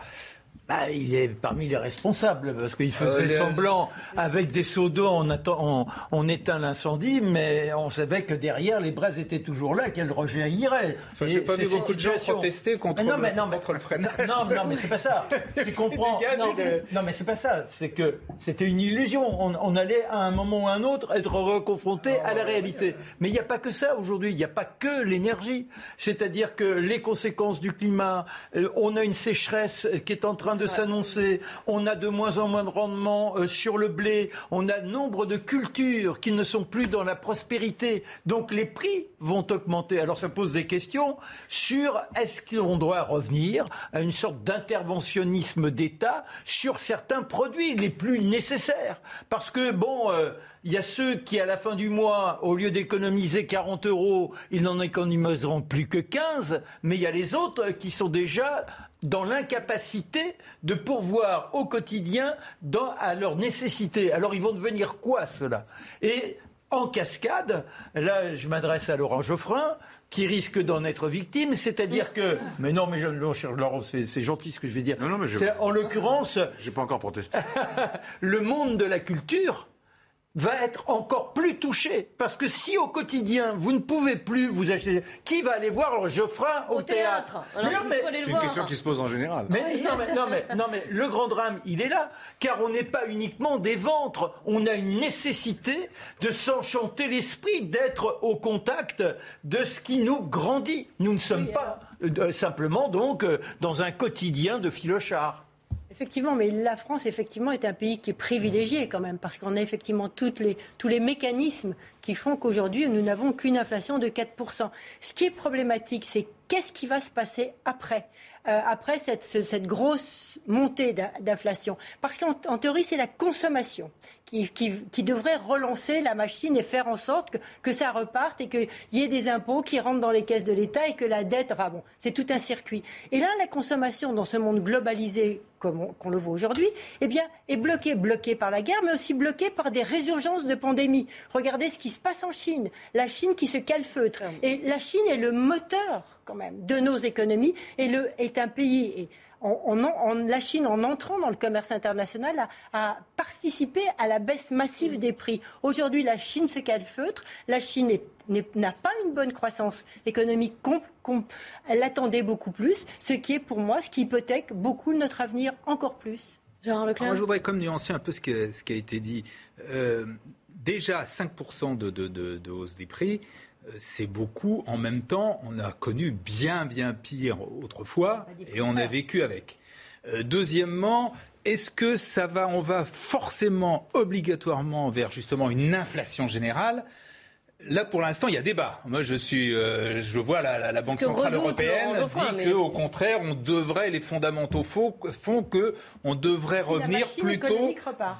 Bah, il est parmi les responsables parce qu'il faisait euh, semblant avec des seaux d'eau on, on, éteint l'incendie, mais on savait que derrière les braises étaient toujours là, qu'elles rejaillirait. Enfin, J'ai pas vu beaucoup de gens protester contre, non, mais, non, mais, le freinage. Non, non, mais c'est pas ça. Tu comprends non, non, mais c'est pas ça. C'est que c'était une illusion. On, allait à un moment ou à un autre être reconfronté à la réalité. Mais il n'y a pas que ça aujourd'hui. Il n'y a pas que l'énergie. C'est-à-dire que les conséquences du climat, euh, on a une sécheresse qui est en train de de s'annoncer. On a de moins en moins de rendement euh, sur le blé. On a nombre de cultures qui ne sont plus dans la prospérité. Donc les prix vont augmenter. Alors ça pose des questions sur est-ce qu'on doit revenir à une sorte d'interventionnisme d'État sur certains produits les plus nécessaires. Parce que, bon, euh, il y a ceux qui, à la fin du mois, au lieu d'économiser 40 euros, ils n'en économiseront plus que 15, mais il y a les autres qui sont déjà dans l'incapacité de pourvoir au quotidien dans, à leurs nécessités. Alors ils vont devenir quoi cela Et en cascade, là je m'adresse à Laurent Geoffrin, qui risque d'en être victime, c'est-à-dire que... Mais non, mais je, Laurent, c'est gentil ce que je vais dire. Non, non, mais En l'occurrence... J'ai pas encore protesté. le monde de la culture va être encore plus touché. Parce que si au quotidien, vous ne pouvez plus vous acheter... Qui va aller voir Geoffrin au, théâtre, C'est une question qui se pose en général. Mais, non, mais, non, mais, non, mais le grand drame, il est là. Car on n'est pas uniquement des ventres. On a une nécessité de s'enchanter l'esprit, d'être au contact de ce qui nous grandit. Nous ne sommes pas euh, simplement donc euh, dans un quotidien de philochards. Effectivement, mais la France, effectivement, est un pays qui est privilégié quand même, parce qu'on a effectivement toutes les, tous les mécanismes qui font qu'aujourd'hui, nous n'avons qu'une inflation de 4%. Ce qui est problématique, c'est qu'est-ce qui va se passer après euh, après cette, cette, grosse montée d'inflation? Parce qu'en théorie, c'est la consommation qui, qui, qui, devrait relancer la machine et faire en sorte que, que ça reparte et qu'il y ait des impôts qui rentrent dans les caisses de l'État et que la dette, enfin bon, c'est tout un circuit. Et là, la consommation dans ce monde globalisé comme qu'on le voit aujourd'hui, eh bien, est bloquée, bloquée par la guerre, mais aussi bloquée par des résurgences de pandémies. Regardez ce qui se passe en Chine. La Chine qui se calfeutre. Et la Chine est le moteur, quand même, de nos économies et le, est un pays. La Chine, en entrant dans le commerce international, a, participé à la baisse massive des prix. Aujourd'hui, la Chine se calfeutre. La Chine n'a pas une bonne croissance économique. elle attendait beaucoup plus, ce qui est pour moi ce qui hypothèque beaucoup notre avenir encore plus. Moi, je voudrais comme nuancer un peu ce qui a, ce qui a été dit. Euh, déjà, 5% de, de, hausse des prix, euh, c'est beaucoup. En même temps, on a connu bien, bien pire autrefois et on a vécu avec. Euh, deuxièmement, est-ce que ça va, on va forcément, obligatoirement vers justement une inflation générale Là, pour l'instant, il y a débat. Moi, je suis, euh, je vois la, la, Banque centrale européenne dit que, au contraire, on devrait, les fondamentaux font, font que on devrait revenir plutôt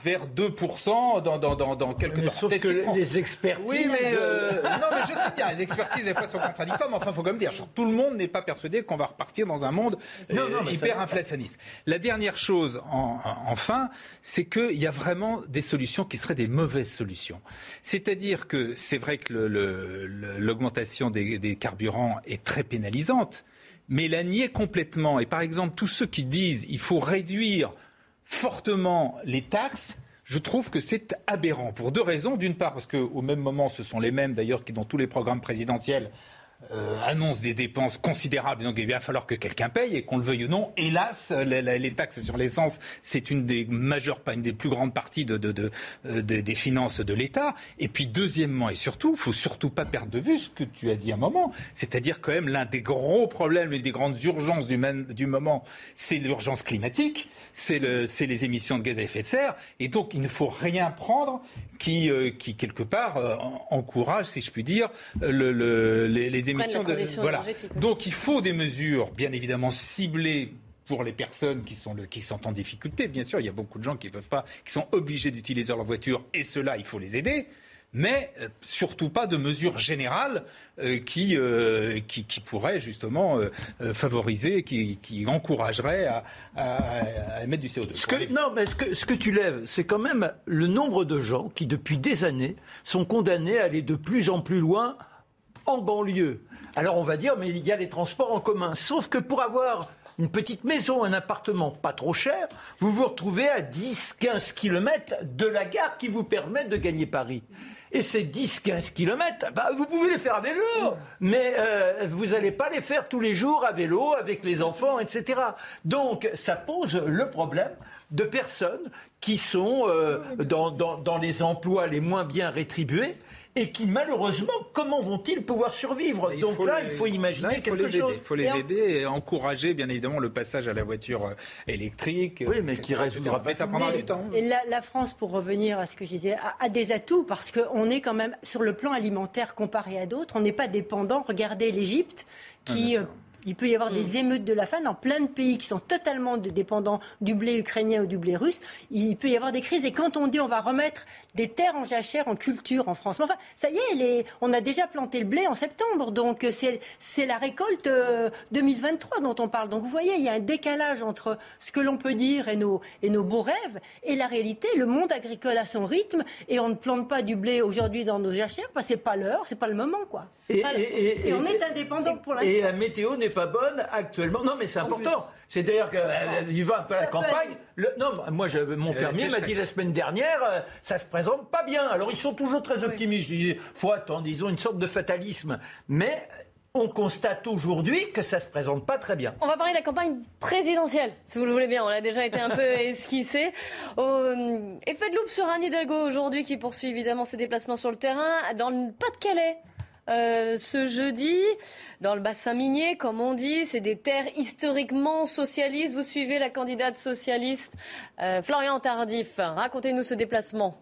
vers 2% dans, dans, dans, dans quelques temps. Sauf que les expertises. Oui, mais euh, non, mais je sais bien, les expertises des fois sont contradictoires, mais enfin, il faut quand même dire, tout le monde n'est pas persuadé qu'on va repartir dans un monde euh, hyper inflationniste. La dernière chose, en, enfin, c'est qu'il y a vraiment des solutions qui seraient des mauvaises solutions. C'est-à-dire que c'est vrai que l'augmentation des, carburants est très pénalisante, mais la nier complètement. Et par exemple, tous ceux qui disent qu'il faut réduire fortement les taxes, je trouve que c'est aberrant pour deux raisons. D'une part, parce qu'au même moment, ce sont les mêmes d'ailleurs qui, dans tous les programmes présidentiels, euh, annonce des dépenses considérables. Donc il va falloir que quelqu'un paye et qu'on le veuille ou non. Hélas, les, taxes sur l'essence, c'est une des majeures, pas une des plus grandes parties de, euh, des finances de l'État. Et puis deuxièmement et surtout, il faut surtout pas perdre de vue ce que tu as dit à un moment, c'est-à-dire quand même l'un des gros problèmes et des grandes urgences du, moment, c'est l'urgence climatique, c'est le, les émissions de gaz à effet de serre. Et donc il ne faut rien prendre qui, euh, qui quelque part, encourage, si je puis dire, le, les, les émissions de. Voilà. Donc il faut des mesures, bien évidemment, ciblées pour les personnes qui sont, le, qui sont en difficulté. Bien sûr, il y a beaucoup de gens qui ne peuvent pas, qui sont obligés d'utiliser leur voiture, et cela, il faut les aider mais euh, surtout pas de mesures générales euh, qui, euh, qui, qui, pourraient justement favoriser, qui, qui encourageraient à, à, émettre du CO2. Ce que, non, mais ce que, ce que tu lèves, c'est quand même le nombre de gens qui, depuis des années, sont condamnés à aller de plus en plus loin en banlieue. Alors on va dire, mais il y a les transports en commun. Sauf que pour avoir une petite maison, un appartement pas trop cher, vous vous retrouvez à 10-15 km de la gare qui vous permet de gagner Paris. Et ces 10-15 km, bah, vous pouvez les faire à vélo, mais euh, vous n'allez pas les faire tous les jours à vélo avec les enfants, etc. Donc ça pose le problème de personnes qui sont euh, dans, dans les emplois les moins bien rétribués et qui malheureusement, comment vont-ils pouvoir survivre Donc là, il faut imaginer quelque chose. Il faut les aider et encourager bien évidemment le passage à la voiture euh, électrique. Oui, mais qui résoudra pas. ça prendra du temps. Et la, France, pour revenir à ce que je disais, a, des atouts parce qu'on est quand même sur le plan alimentaire comparé à d'autres, on n'est pas dépendant. Regardez l'Égypte qui ah, il peut y avoir des mm. émeutes de la faim dans plein de pays qui sont totalement dépendants du blé ukrainien ou du blé russe. Il peut y avoir des crises. Et quand on dit on va remettre des terres en jachère en culture en France, mais enfin, ça y est, on a déjà planté le blé en septembre. Donc c'est la récolte 2023 euh, dont on parle. Donc vous voyez, il y a un décalage entre ce que l'on peut dire et nos, et nos beaux rêves et la réalité. Le monde agricole a son rythme et on ne plante pas du blé aujourd'hui dans nos jachères parce que c'est pas l'heure, c'est pas le moment. quoi. Et, on est indépendant pour l'instant. Et la météo n'est pas bonne actuellement. Non, mais c'est important. C'est d'ailleurs qu'il euh, va un peu à la campagne. non, moi, je, mon fermier m'a dit la semaine dernière, euh, ça se présente pas bien. Alors, ils sont toujours très optimistes. Il faut attendre, ils ont une sorte de fatalisme. Mais on constate aujourd'hui que ça se présente pas très bien. On va parler de la campagne présidentielle, si vous le voulez bien. On a déjà été un peu esquissé. Euh, effet de loupe sur Anne Hidalgo aujourd'hui, qui poursuit évidemment ses déplacements sur le terrain. Dans le Pas-de-Calais, euh, ce jeudi dans le bassin minier, comme on dit. C'est des terres historiquement socialistes. Vous suivez la candidate socialiste euh, Florian Tardif. Racontez-nous ce déplacement.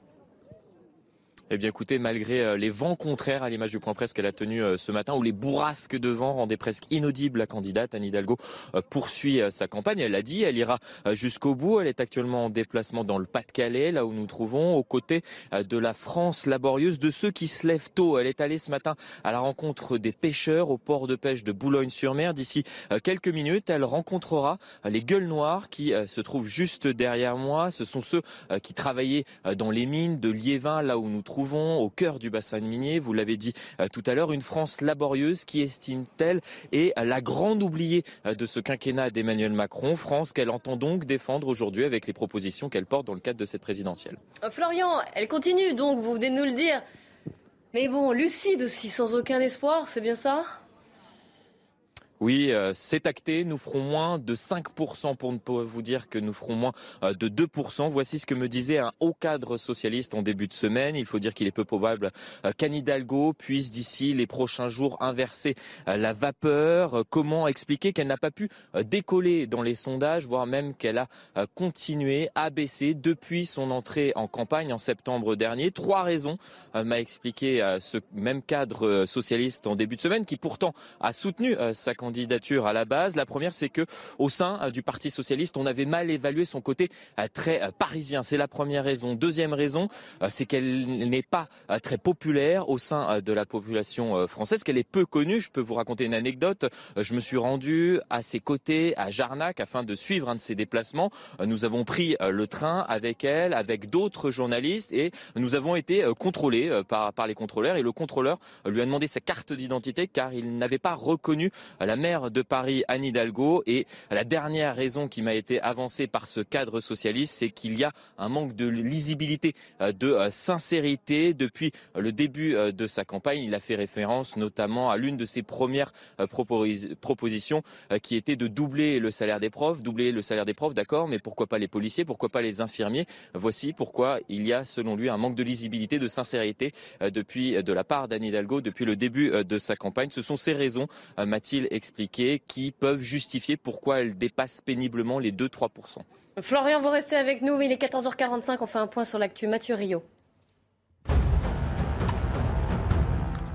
Eh bien écoutez, malgré euh, les vents contraires à l'image du point presse qu'elle a tenu euh, ce matin, où les bourrasques de vent rendaient presque inaudible la candidate, Anne Hidalgo euh, poursuit sa campagne. Elle l'a dit, elle ira jusqu'au bout. Elle est actuellement en déplacement dans le Pas-de-Calais, là où nous trouvons, aux côtés de la France laborieuse, de ceux qui se lèvent tôt. Elle est allée ce matin à la rencontre des pêcheurs au port de pêche de Boulogne-sur-Mer. D'ici quelques minutes, elle rencontrera les gueules noires qui se trouvent juste derrière moi. Ce sont ceux qui travaillaient dans les mines de Liévin, là où nous trouvons trouvons au cœur du bassin minier, vous l'avez dit tout à l'heure, une France laborieuse qui estime-t-elle est la grande oubliée de ce quinquennat d'Emmanuel Macron, France qu'elle entend donc défendre aujourd'hui avec les propositions qu'elle porte dans le cadre de cette présidentielle. Florian, elle continue donc, vous venez de nous le dire. Mais bon, lucide aussi, sans aucun espoir, c'est bien ça? Oui, euh, c'est acté. Nous ferons moins de 5% pour ne pas vous dire que nous ferons moins euh, de 2%. Voici ce que me disait un haut cadre socialiste en début de semaine. Il faut dire qu'il est peu probable euh, qu'Anne puisse d'ici les prochains jours inverser la vapeur. Comment expliquer qu'elle n'a pas pu décoller dans les sondages, voire même qu'elle a continué à baisser depuis son entrée en campagne en septembre dernier? Trois raisons m'a expliqué ce même cadre socialiste en début de semaine qui pourtant a soutenu sa candidature candidature à la base. La première, c'est que au sein euh, du Parti socialiste, on avait mal évalué son côté euh, très euh, parisien. C'est la première raison. Deuxième raison, c'est qu'elle n'est pas très populaire au sein de la population française, qu'elle est peu connue. Je peux vous raconter une anecdote. Je me suis rendu à ses côtés à Jarnac afin de suivre un de ses déplacements. Nous avons pris le train avec elle, avec d'autres journalistes et nous avons été contrôlés par, par les contrôleurs et le contrôleur lui a demandé sa carte d'identité car il n'avait pas reconnu la maire de Paris, Anne Hidalgo. Et la dernière raison qui m'a été avancée par ce cadre socialiste, c'est qu'il y a un manque de lisibilité, euh, de euh, sincérité. Depuis le début euh, de sa campagne, il a fait référence notamment à l'une de ses premières propositions qui était de doubler le salaire des profs. Doubler le salaire des profs, d'accord, mais pourquoi pas les policiers, pourquoi pas les infirmiers? Voici pourquoi il y a, selon lui, un manque de lisibilité, de sincérité depuis de la part d'Anne Hidalgo depuis le début de sa campagne. Ce sont ces raisons, m'a-t-il expliqué qui peuvent justifier pourquoi elle dépasse péniblement les 2-3%. Florian, vous restez avec nous. Il est 14h45. On fait un point sur l'actu. Mathieu Rio.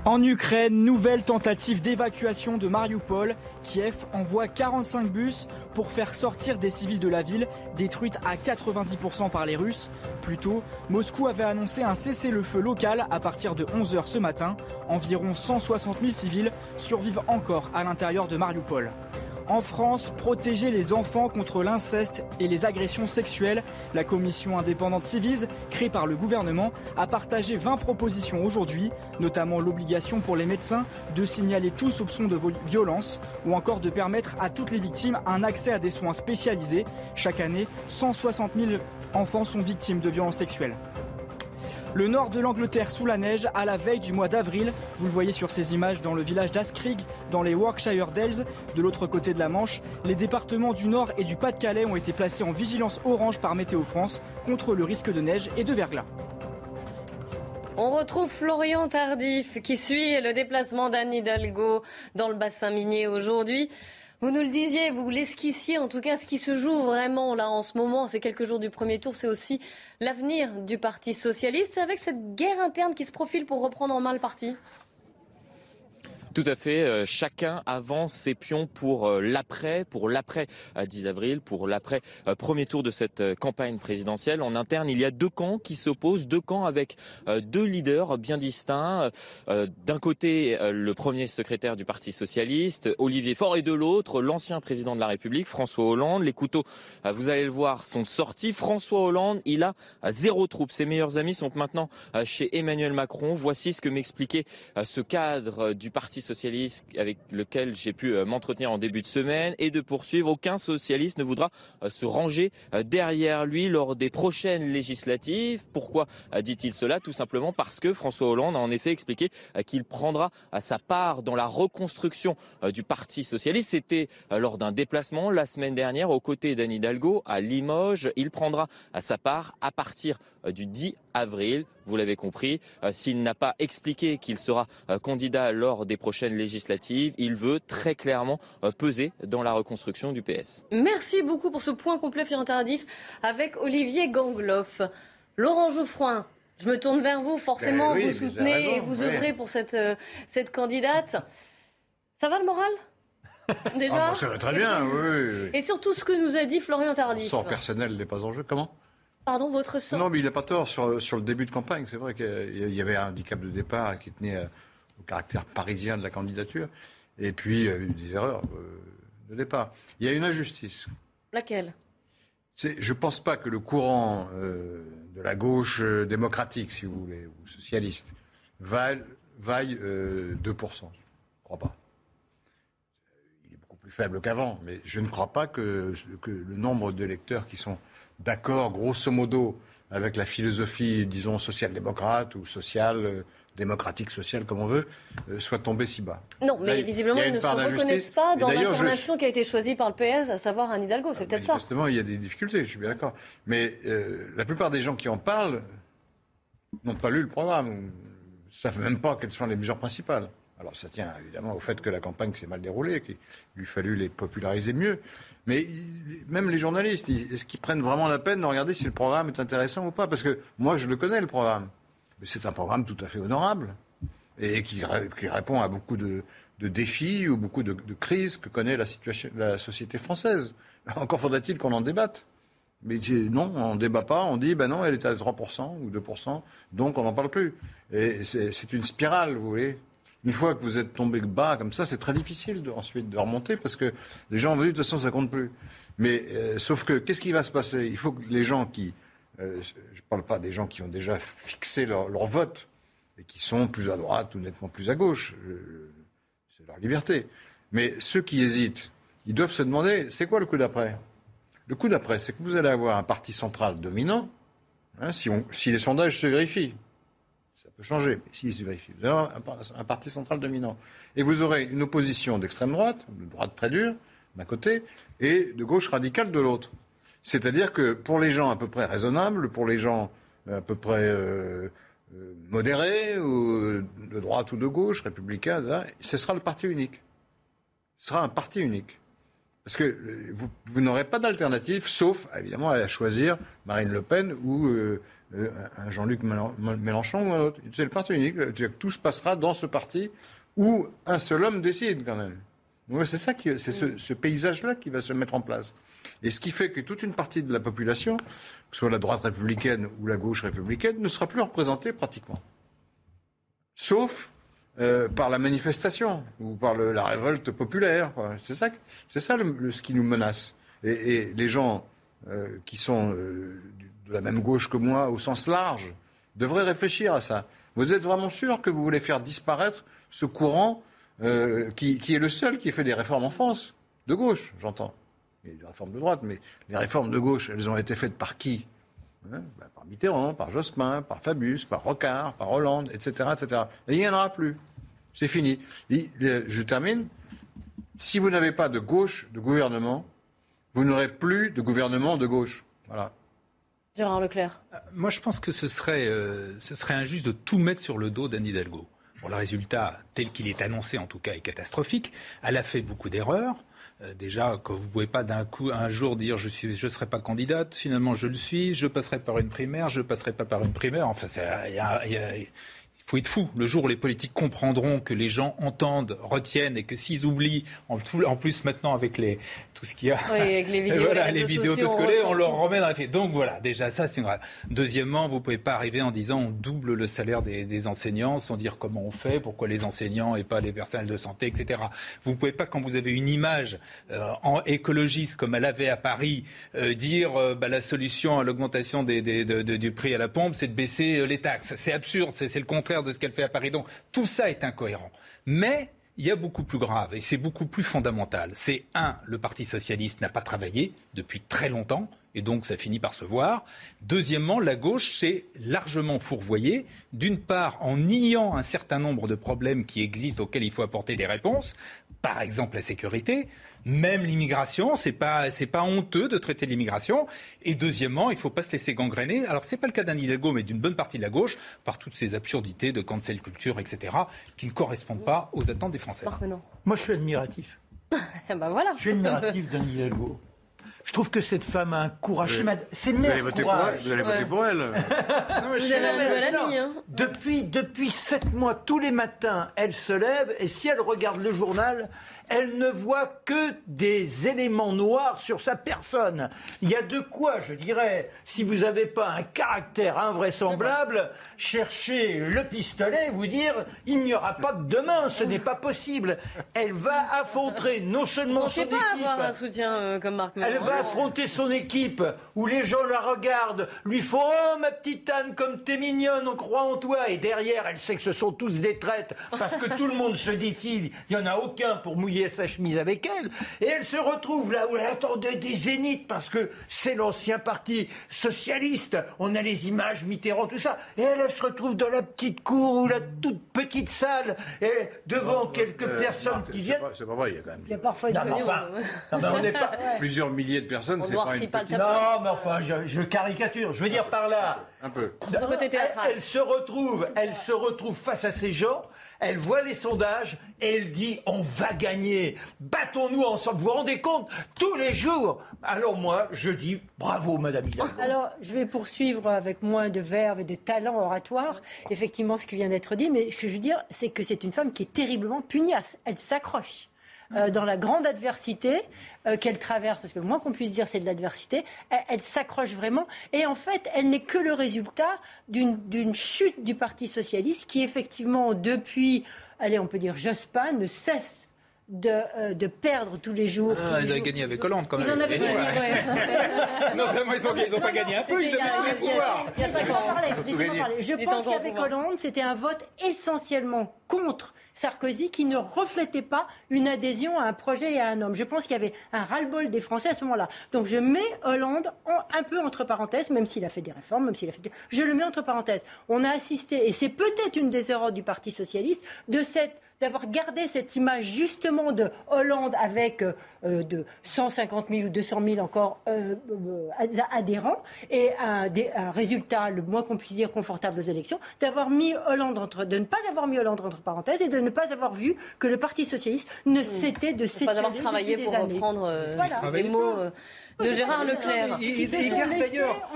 En Ukraine, nouvelle tentative d'évacuation de Mariupol. Kiev envoie 45 bus pour faire sortir des civils de la ville, détruite à 90% par les Russes. Plus tôt, Moscou avait annoncé un cessez-le-feu local à partir de 11h ce matin. Environ 160 000 civils survivent encore à l'intérieur de Mariupol. En France, protéger les enfants contre l'inceste et les agressions sexuelles. La commission indépendante Civise, créée par le gouvernement, a partagé 20 propositions aujourd'hui, notamment l'obligation pour les médecins de signaler tout soupçon de violence ou encore de permettre à toutes les victimes un accès à des soins spécialisés. Chaque année, 160 000 enfants sont victimes de violences sexuelles. Le nord de l'Angleterre sous la neige à la veille du mois d'avril. Vous le voyez sur ces images dans le village d'Askrig, dans les Warkshire Dales. De l'autre côté de la Manche, les départements du Nord et du Pas-de-Calais ont été placés en vigilance orange par Météo France contre le risque de neige et de verglas. On retrouve Florian Tardif qui suit le déplacement d'Anne Hidalgo dans le bassin minier aujourd'hui. Vous nous le disiez, vous l'esquissiez, en tout cas, ce qui se joue vraiment là en ce moment, ces quelques jours du premier tour, c'est aussi l'avenir du Parti socialiste, avec cette guerre interne qui se profile pour reprendre en main le parti. Tout à fait. Euh, chacun avance ses pions pour euh, l'après, pour l'après 10 avril, pour l'après euh, premier tour de cette campagne présidentielle. En interne, il y a deux camps qui s'opposent, deux camps avec deux leaders bien distincts. D'un côté, le premier secrétaire du Parti socialiste, Olivier Faure, et de l'autre, l'ancien président de la République, François Hollande. Les couteaux, vous allez le voir, sont sortis. François Hollande, il a zéro troupe. Ses meilleurs amis sont maintenant chez Emmanuel Macron. Voici ce que m'expliquait ce cadre du Parti socialiste avec lequel j'ai pu euh, m'entretenir en début de semaine et de poursuivre. Aucun socialiste ne voudra euh, se ranger euh, derrière lui lors des prochaines législatives. Pourquoi dit-il cela? Tout simplement parce que François Hollande a en effet expliqué qu'il prendra sa part dans la reconstruction du Parti socialiste. C'était lors d'un déplacement la semaine dernière aux côtés d'Anne Hidalgo à Limoges. Il prendra sa part à partir du 10 avril. Vous l'avez compris, s'il n'a pas expliqué qu'il sera candidat lors des prochaines législatives. Il veut très clairement euh, peser dans la reconstruction du PS. Merci beaucoup pour ce point complet, Florent Tardif, avec Olivier Gangloff. Laurent Geoffroin, je me tourne vers vous. Forcément, ben vous soutenez et vous œuvrez pour cette, euh, cette candidate. Ça va le moral? Déjà? Ah, Ça va très bien, oui, Et surtout ce que nous a dit Florian Tardif. Son sort personnel n'est pas en jeu. Comment? Pardon, votre Non, mais il n'a pas tort sur, sur le début de campagne. C'est vrai qu'il y avait un handicap de départ qui tenait euh, au caractère parisien de la candidature. Et puis, il y a eu des erreurs euh, de départ. Il y a une injustice. Laquelle? Je ne pense pas que le courant euh, de la gauche euh, démocratique, si vous voulez, ou socialiste, vaille, 2%. Je ne crois pas. Il est beaucoup plus faible qu'avant, mais je ne crois pas que, que le nombre d'électeurs qui sont d'accord, grosso modo, avec la philosophie, disons, social-démocrate ou sociale, démocratique, sociale, comme on veut, euh, soit tombé si bas. Non, mais visiblement, ils ne se reconnaissent pas dans l'incarnation qui a été choisie par le PS, à savoir Anne Hidalgo. C'est ah, peut-être ça. Justement, il y a des difficultés, je suis bien d'accord. Mais euh, la plupart des gens qui en parlent n'ont pas lu le programme, ne savent même pas quelles sont les mesures principales. Alors ça tient évidemment au fait que la campagne s'est mal déroulée, qu'il lui fallu les populariser mieux. Mais même les journalistes, est-ce qu'ils prennent vraiment la peine de regarder si le programme est intéressant ou pas? Parce que moi, je le connais, le programme. C'est un programme tout à fait honorable et qui, répond à beaucoup de, défis ou beaucoup de, crises que connaît la, situation, la société française. Encore faudrait-il qu'on en débatte. Mais non, on ne débat pas, on dit, ben non, elle est à 3% ou 2%, donc on n'en parle plus. Et c'est une spirale, vous voyez. Une fois que vous êtes tombé bas comme ça, c'est très difficile ensuite de remonter parce que les gens ont vu, de toute façon, ça compte plus. Mais euh, sauf que, qu'est-ce qui va se passer? Il faut que les gens qui euh, je ne parle pas des gens qui ont déjà fixé leur, vote et qui sont plus à droite ou nettement plus à gauche. c'est leur liberté. Mais ceux qui hésitent, ils doivent se demander, c'est quoi le coup d'après? Le coup d'après, c'est que vous allez avoir un parti central dominant, hein, si, les sondages se vérifient. Changer, s'ils se vérifient. Vous avoir un, parti central dominant. Et vous aurez une opposition d'extrême droite, de droite très dure, d'un côté, et de gauche radicale de l'autre. C'est-à-dire que pour les gens à peu près raisonnables, pour les gens à peu près euh, euh, modérés, de droite ou de gauche, républicains, ce sera le parti unique. Ce sera un parti unique. Parce que euh, vous, n'aurez pas d'alternative, sauf évidemment à choisir Marine Le Pen ou un Jean-Luc Mélenchon ou un autre. C'est le parti unique. Tout se passera dans ce parti où un seul homme décide quand même. C'est ça c'est ce paysage-là qui va se mettre en place. Et ce qui fait que toute une partie de la population, que ce soit la droite républicaine ou la gauche républicaine, ne sera plus représentée pratiquement. Sauf euh, par la manifestation ou par la révolte populaire. C'est ça, c'est ça ce qui nous menace. Et, les gens euh, qui sont euh, de la même gauche que moi au sens large devraient réfléchir à ça. Vous êtes vraiment sûr que vous voulez faire disparaître ce courant qui, qui est le seul qui fait des réformes en France De gauche, j'entends il y a des réformes de droite, mais les réformes de gauche, elles ont été faites par qui hein? Ben, Par Mitterrand, par Jospin, par Fabius, par Rocard, par Hollande, etc. etc. Et il n'y en aura plus. C'est fini. je termine. Si vous n'avez pas de gauche de gouvernement, vous n'aurez plus de gouvernement de gauche. Voilà. Gérard Leclerc. Euh, moi, je pense que ce serait, euh, ce serait injuste de tout mettre sur le dos d'Anne Hidalgo. Bon, le résultat, tel qu'il est annoncé en tout cas, est catastrophique. Elle a fait beaucoup d'erreurs. Euh, déjà que vous pouvez pas d'un coup un jour dire je je serai pas candidate finalement je le suis je passerai par une primaire je passerai pas par une primaire enfin il y il faut être fou. Le jour où les politiques comprendront que les gens entendent, retiennent et que s'ils oublient, en, plus maintenant avec les, tout ce qu'il y a, avec les vidéos, voilà, les vidéos on, leur remet dans la fait. Donc voilà, déjà ça c'est grave. Deuxièmement, vous pouvez pas arriver en disant on double le salaire des, enseignants sans dire comment on fait, pourquoi les enseignants et pas les personnels de santé, etc. Vous pouvez pas quand vous avez une image euh, en écologiste comme elle avait à Paris euh, dire euh, bah, la solution à l'augmentation des, du prix à la pompe, c'est de baisser les taxes. C'est absurde, c'est le contraire de ce qu'elle fait à Paris. Donc tout ça est incohérent. Mais il y a beaucoup plus grave et c'est beaucoup plus fondamental. C'est un, le Parti socialiste n'a pas travaillé depuis très longtemps et donc ça finit par se voir. Deuxièmement, la gauche s'est largement fourvoyée, d'une part en niant un certain nombre de problèmes qui existent auxquels il faut apporter des réponses, par exemple la sécurité, même l'immigration, c'est pas c'est pas honteux de traiter l'immigration. Et deuxièmement, il faut pas se laisser gangréner. Alors c'est pas le cas d'un Hidalgo, mais d'une bonne partie de la gauche par toutes ces absurdités de cancel culture, etc., qui ne correspondent pas aux attentes des Français. Moi, je suis admiratif. ben voilà. Je suis admiratif d'un Hidalgo. Je trouve que cette femme a un courage. C'est Vous allez voter pour elle. Vous allez voter pour elle. vous avez un nouvel Hein. Depuis, depuis sept mois, tous les matins, elle se lève et si elle regarde le journal, elle ne voit que des éléments noirs sur sa personne. Il y a de quoi, je dirais, si vous n'avez pas un caractère invraisemblable, chercher le pistolet et vous dire il n'y aura pas de demain, ce n'est pas possible. Elle va affronter non seulement On son équipe. pas avoir un soutien euh, comme Marc Elle va va affronter son équipe, où les gens la regardent, lui font Oh, ma petite Anne, comme t'es mignonne, on croit en toi. Et derrière, elle sait que ce sont tous des traites, parce que tout le monde se défile. Il n'y en a aucun pour mouiller sa chemise avec elle. Et elle se retrouve là où elle attendait des zéniths, parce que c'est l'ancien parti socialiste. On a les images, Mitterrand, tout ça. Et elle, elle se retrouve dans la petite cour ou la toute petite salle, et devant quelques Euh, personnes qui viennent. C'est pas vrai, il y a quand même Il y a parfois Non, mais enfin, non, mais on n'est pas. plusieurs milliers de personnes, c'est pas une petite... Non, mais enfin, je, je caricature. Je veux dire par là. Un peu. Elle se retrouve, elle se retrouve face à ces gens. Elle voit les sondages et elle dit on va gagner. Battons-nous ensemble. Vous vous rendez compte tous les jours. Alors moi, je dis bravo, Madame Hidalgo. Alors, je vais poursuivre avec moins de verve et de talent oratoire, effectivement, ce qui vient d'être dit, mais ce que je veux dire, c'est que c'est une femme qui est terriblement pugnace. Elle s'accroche. Euh, dans la grande adversité euh, qu'elle traverse, parce que le moins qu'on puisse dire, c'est de l'adversité, elle, elle s'accroche vraiment. Et en fait, elle n'est que le résultat d'une chute du Parti socialiste qui, effectivement, depuis, allez, on peut dire Jospin, ne cesse de, euh, de perdre tous les jours. Ah, ils avaient gagné avec Hollande quand même. Ils en avaient gagné, ouais. non seulement ils n'ont pas gagné un peu, ils avaient tous les pouvoirs. Il y a cinq ans. Parler, laissez-moi parler. Je pense qu'avec. Hollande, c'était un vote essentiellement contre Sarkozy qui ne reflétait pas une adhésion à un projet et à un homme. Je pense qu'il y avait un ras-le-bol des Français à ce moment-là. Donc je mets Hollande un peu entre parenthèses, même s'il a fait des réformes, même s'il a fait. Je le mets entre parenthèses. On a assisté, et c'est peut-être une des erreurs du Parti socialiste, de cette d'avoir gardé cette image justement de Hollande avec euh, euh, de 150 000 ou 200 000 encore euh, euh, adhérents et un, des- un résultat le moins qu'on puisse dire confortable aux élections, d'avoir mis Hollande entre, de ne pas avoir mis Hollande entre parenthèses et de ne pas avoir vu que le Parti socialiste ne cessait de De s'étirer pas avoir travaillé pour années. reprendre euh, Voilà. les mots euh, de Gérard Leclerc. Il, il- Ils se il sont garde laissés d'ailleurs.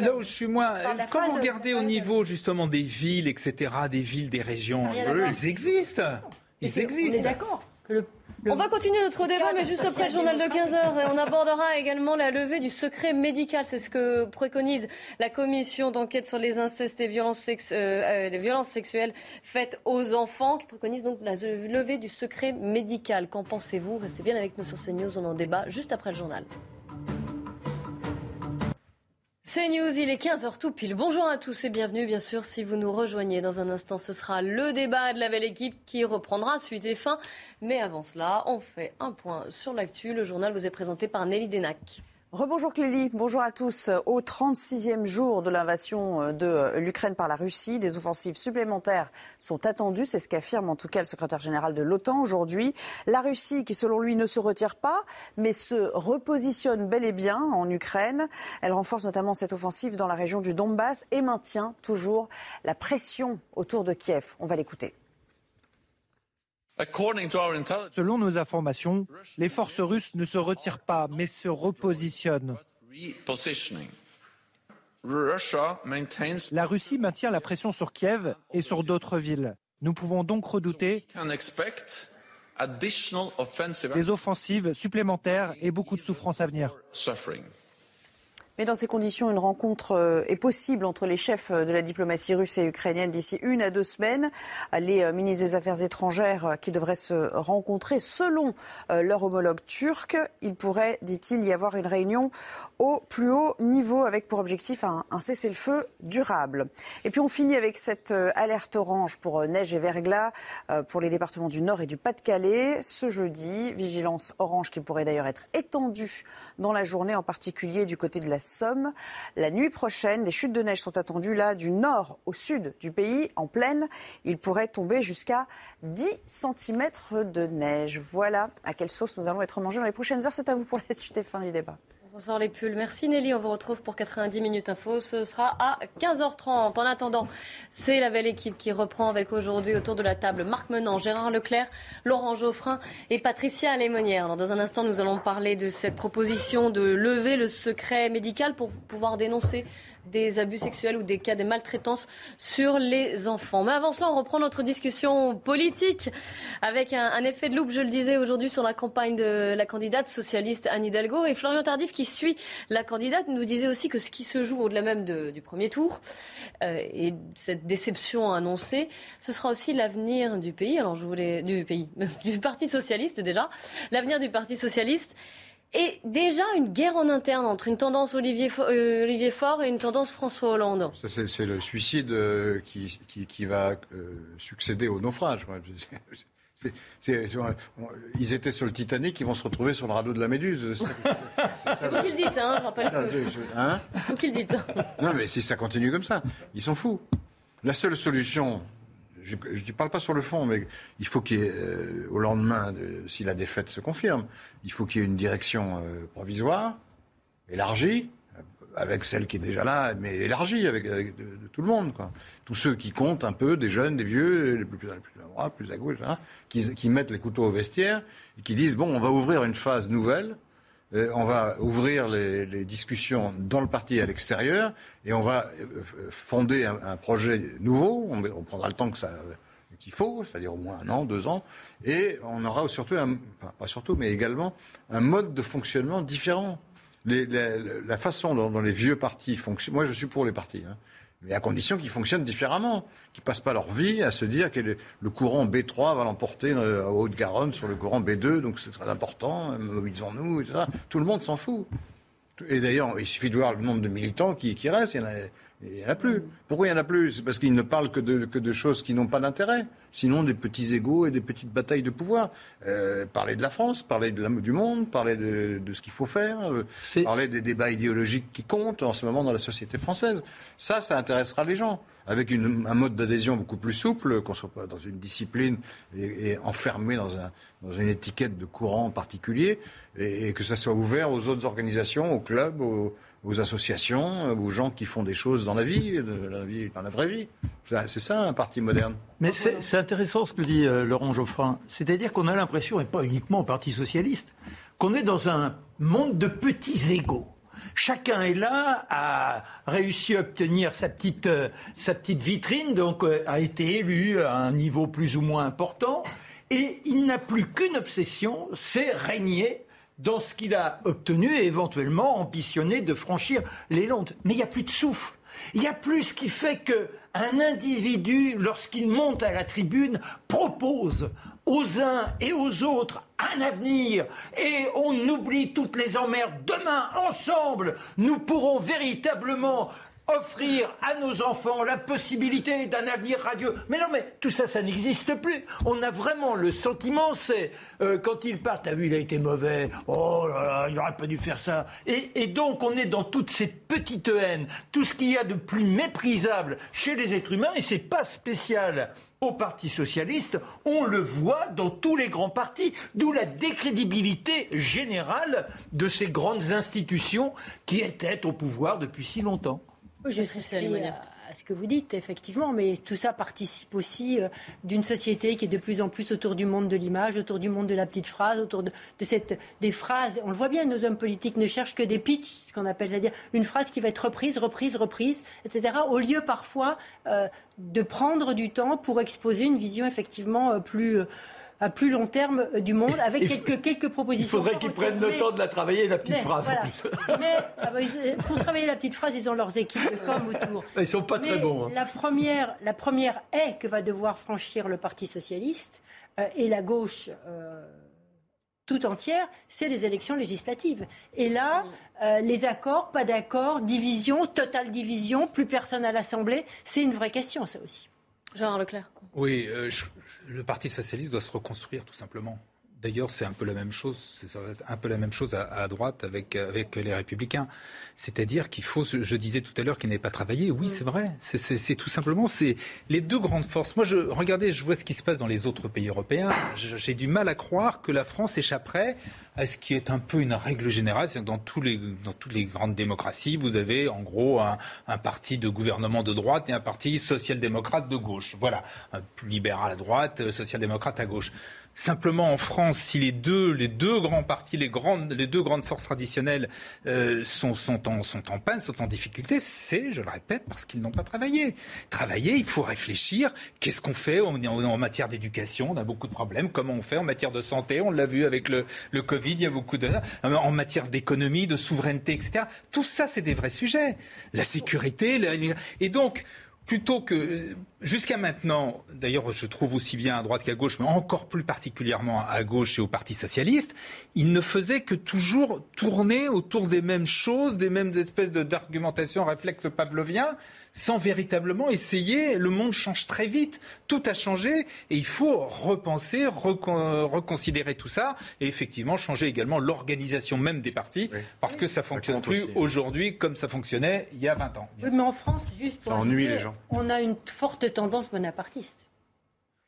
Là où je suis moins. Phrase- regardez au niveau justement des villes, etc., des villes, des régions, voir. ils existent. Et Ils c'est- On est existent. d'accord. que le- le- On va continuer notre débat, mais juste après le journal de 15h. Et on abordera également la levée du secret médical. C'est ce que préconise la commission d'enquête sur les incestes et violences, euh, euh, les violences sexuelles faites aux enfants, qui préconise donc la levée du secret médical. Qu'en pensez-vous? Restez bien avec nous sur CNews. On en débat juste après le journal. CNews, il est 15h tout pile. Bonjour à tous et bienvenue, bien sûr, si vous nous rejoignez dans un instant, ce sera le débat de la belle équipe qui reprendra suite et fin. Mais avant cela, on fait un point sur l'actu. Le journal vous est présenté par Nelly Denac. Rebonjour Clélie, bonjour à tous. Au 36e jour de l'invasion de l'Ukraine par la Russie, des offensives supplémentaires sont attendues, c'est ce qu'affirme en tout cas le secrétaire général de l'OTAN aujourd'hui. La Russie qui selon lui ne se retire pas, mais se repositionne bel et bien en Ukraine. Elle renforce notamment cette offensive dans la région du Donbass et maintient toujours la pression autour de Kiev. On va l'écouter. Selon nos informations, les forces russes ne se retirent pas, mais se repositionnent. La Russie maintient la pression sur Kiev et sur d'autres villes. Nous pouvons donc redouter des offensives supplémentaires et beaucoup de souffrances à venir. Mais dans ces conditions, une rencontre euh, est possible entre les chefs euh, de la diplomatie russe et ukrainienne d'ici une à deux semaines. Les euh, ministres des Affaires étrangères qui devraient se rencontrer selon leur homologue turc. Il pourrait, dit-il, y avoir une réunion au plus haut niveau avec pour objectif un, cessez-le-feu durable. Et puis on finit avec cette alerte orange pour neige et verglas pour les départements du Nord et du Pas-de-Calais. Ce jeudi, vigilance orange qui pourrait d'ailleurs être étendue dans la journée, en particulier du côté de la Somme. La nuit prochaine, des chutes de neige sont attendues là du nord au sud du pays, en plaine. Il pourrait tomber jusqu'à 10 cm de neige. Voilà à quelle sauce nous allons être mangés dans les prochaines heures. C'est à vous pour la suite et fin du débat. On sort les pulls. Merci Nelly. On vous retrouve pour 90 minutes info. Ce sera à 15h30. En attendant, c'est la belle équipe qui reprend avec aujourd'hui autour de la table Marc Menant, Gérard Leclerc, Laurent Geoffrin et Patricia Lémonière. Alors, dans un instant, nous allons parler de cette proposition de lever le secret médical pour pouvoir dénoncer des abus sexuels ou des cas de maltraitance sur les enfants. Mais avant cela, on reprend notre discussion politique avec un, effet de loupe, je le disais aujourd'hui, sur la campagne de la candidate socialiste Anne Hidalgo. Et Florian Tardif, qui suit la candidate, nous disait aussi que ce qui se joue au-delà même du premier tour euh, et cette déception annoncée, ce sera aussi l'avenir du pays. Alors je voulais du pays, du Parti socialiste déjà, l'avenir du Parti socialiste et déjà une guerre en interne entre une tendance Olivier, euh, Olivier Faure et une tendance François Hollande. C'est le suicide euh, qui, qui, va euh, succéder au naufrage. ils étaient sur le Titanic, ils vont se retrouver sur le radeau de la Méduse. C'est vous qui le dites, hein, je rappelle. Hein? Vous qui le dites. Non, mais si ça continue comme ça, ils sont fous. La seule solution, je ne parle pas sur le fond, mais il faut qu'il y ait, euh, au lendemain, si la défaite se confirme, il faut qu'il y ait une direction euh, provisoire, élargie, euh, avec celle qui est déjà là, mais élargie avec, de, tout le monde. Tous ceux qui comptent un peu, des jeunes, des vieux, les plus, à droite, plus à gauche, hein, qui, qui, mettent les couteaux au vestiaire et qui disent, bon, on va ouvrir une phase nouvelle euh, on va ouvrir les, discussions dans le parti et à l'extérieur et on va euh, fonder un, projet nouveau. On, prendra le temps qu'il faut, c'est-à-dire au moins un an, deux ans, et on aura surtout, pas surtout, mais également un mode de fonctionnement différent. la, façon dont, les vieux partis fonctionnent, moi je suis pour les partis, hein mais à condition qu'ils fonctionnent différemment, qu'ils passent pas leur vie à se dire que le, courant B3 va l'emporter euh, en Haute-Garonne sur le courant B2, donc c'est très important, euh, mobilisons-nous, etc. Tout le monde s'en fout. Et d'ailleurs, il suffit de voir le nombre de militants qui, qui restent. Il y en a, il n'y en a plus. Pourquoi il n'y en a plus? C'est parce qu'ils ne parlent que de, que de choses qui n'ont pas d'intérêt. Sinon, des petits égaux et des petites batailles de pouvoir. Euh, parler de la France, parler de la, du monde, parler de, de ce qu'il faut faire, euh, parler des débats idéologiques qui comptent en ce moment dans la société française. Ça, ça intéressera les gens. Avec une, un mode d'adhésion beaucoup plus souple, qu'on soit pas dans une discipline et, et enfermé dans, un, dans une étiquette de courant en particulier, et, et, que ça soit ouvert aux autres organisations, aux clubs, aux aux associations, aux gens qui font des choses dans la vie, dans la vraie vie. C'est ça un parti moderne. Mais c'est intéressant ce que dit euh, Laurent Geoffrin. C'est-à-dire qu'on a l'impression, et pas uniquement au Parti socialiste, qu'on est dans un monde de petits égaux. Chacun est là, a réussi à obtenir sa petite, euh, sa petite vitrine, donc euh, a été élu à un niveau plus ou moins important, et il n'a plus qu'une obsession, c'est régner dans ce qu'il a obtenu et éventuellement ambitionné de franchir les Landes. Mais il n'y a plus de souffle. Il y a plus ce qui fait qu'un individu, lorsqu'il monte à la tribune, propose aux uns et aux autres un avenir et on oublie toutes les emmerdes. Demain, ensemble, nous pourrons véritablement offrir à nos enfants la possibilité d'un avenir radieux. Mais non, mais tout ça, ça n'existe plus. On a vraiment le sentiment, c'est euh, quand il part, t'as vu, il a été mauvais. Oh là là, il n'aurait pas dû faire ça. Et, et, donc, on est dans toutes ces petites haines, tout ce qu'il y a de plus méprisable chez les êtres humains, et c'est pas spécial au Parti socialiste, on le voit dans tous les grands partis, d'où la décrédibilité générale de ces grandes institutions qui étaient au pouvoir depuis si longtemps. Je souscris à ce que vous dites, effectivement, mais tout ça participe aussi euh, d'une société qui est de plus en plus autour du monde de l'image, autour du monde de la petite phrase, autour de, cette, des phrases. On le voit bien, nos hommes politiques ne cherchent que des pitchs, ce qu'on appelle, c'est-à-dire une phrase qui va être reprise, reprise, reprise, etc., au lieu parfois euh, de prendre du temps pour exposer une vision effectivement euh, plus à plus long terme euh, du monde avec quelques, quelques propositions. Il faudrait qu'ils prennent le temps de la travailler, la petite phrase en plus. Mais ah bah, pour travailler la petite phrase, ils ont leurs équipes de com autour. Ils sont pas très bons. Hein. La, première, la première haie que va devoir franchir le Parti socialiste euh, et la gauche. Euh, tout entière, c'est les élections législatives. Et là, les accords, pas d'accords, division, totale division, plus personne à l'Assemblée, c'est une vraie question, ça aussi. Jean Leclerc. Oui, le Parti socialiste doit se reconstruire tout simplement. D'ailleurs, c'est un peu la même chose. C'est un peu la même chose à, droite avec avec les Républicains. C'est-à-dire qu'il faut. Je disais tout à l'heure qu'il n'avait pas travaillé. Oui, c'est vrai. C'est tout simplement. C'est les deux grandes forces. Moi, je regardez, je vois ce qui se passe dans les autres pays européens. J'ai du mal à croire que la France échapperait à ce qui est un peu une règle générale. C'est dans tous les dans toutes les grandes démocraties, vous avez en gros un, un parti de gouvernement de droite et un parti social-démocrate de gauche. Voilà, un plus libéral à droite, social-démocrate à gauche. Simplement, en France, si les deux, les deux grands partis, les, grandes, les deux grandes forces traditionnelles euh, sont, sont, en, sont en panne, sont en difficulté, c'est, je le répète, parce qu'ils n'ont pas travaillé. Travailler, il faut réfléchir. Qu'est-ce qu'on fait en, en, matière d'éducation? On a beaucoup de problèmes. Comment on fait en matière de santé? On l'a vu avec le, le Covid, il y a beaucoup de... En matière d'économie, de souveraineté, etc. Tout ça, c'est des vrais sujets. La sécurité, la... et donc plutôt que jusqu'à maintenant, d'ailleurs je trouve aussi bien à droite qu'à gauche, mais encore plus particulièrement à gauche et au Parti socialiste, il ne faisait que toujours tourner autour des mêmes choses, des mêmes espèces d'argumentation réflexe pavlovien, sans véritablement essayer. Le monde change très vite, tout a changé et il faut repenser, reconsidérer tout ça et effectivement changer également l'organisation même des partis parce que ça fonctionne plus aujourd'hui comme ça fonctionnait il y a 20 ans. Oui, mais en France, juste pour ça ennuie les gens on a une forte tendance bonapartiste.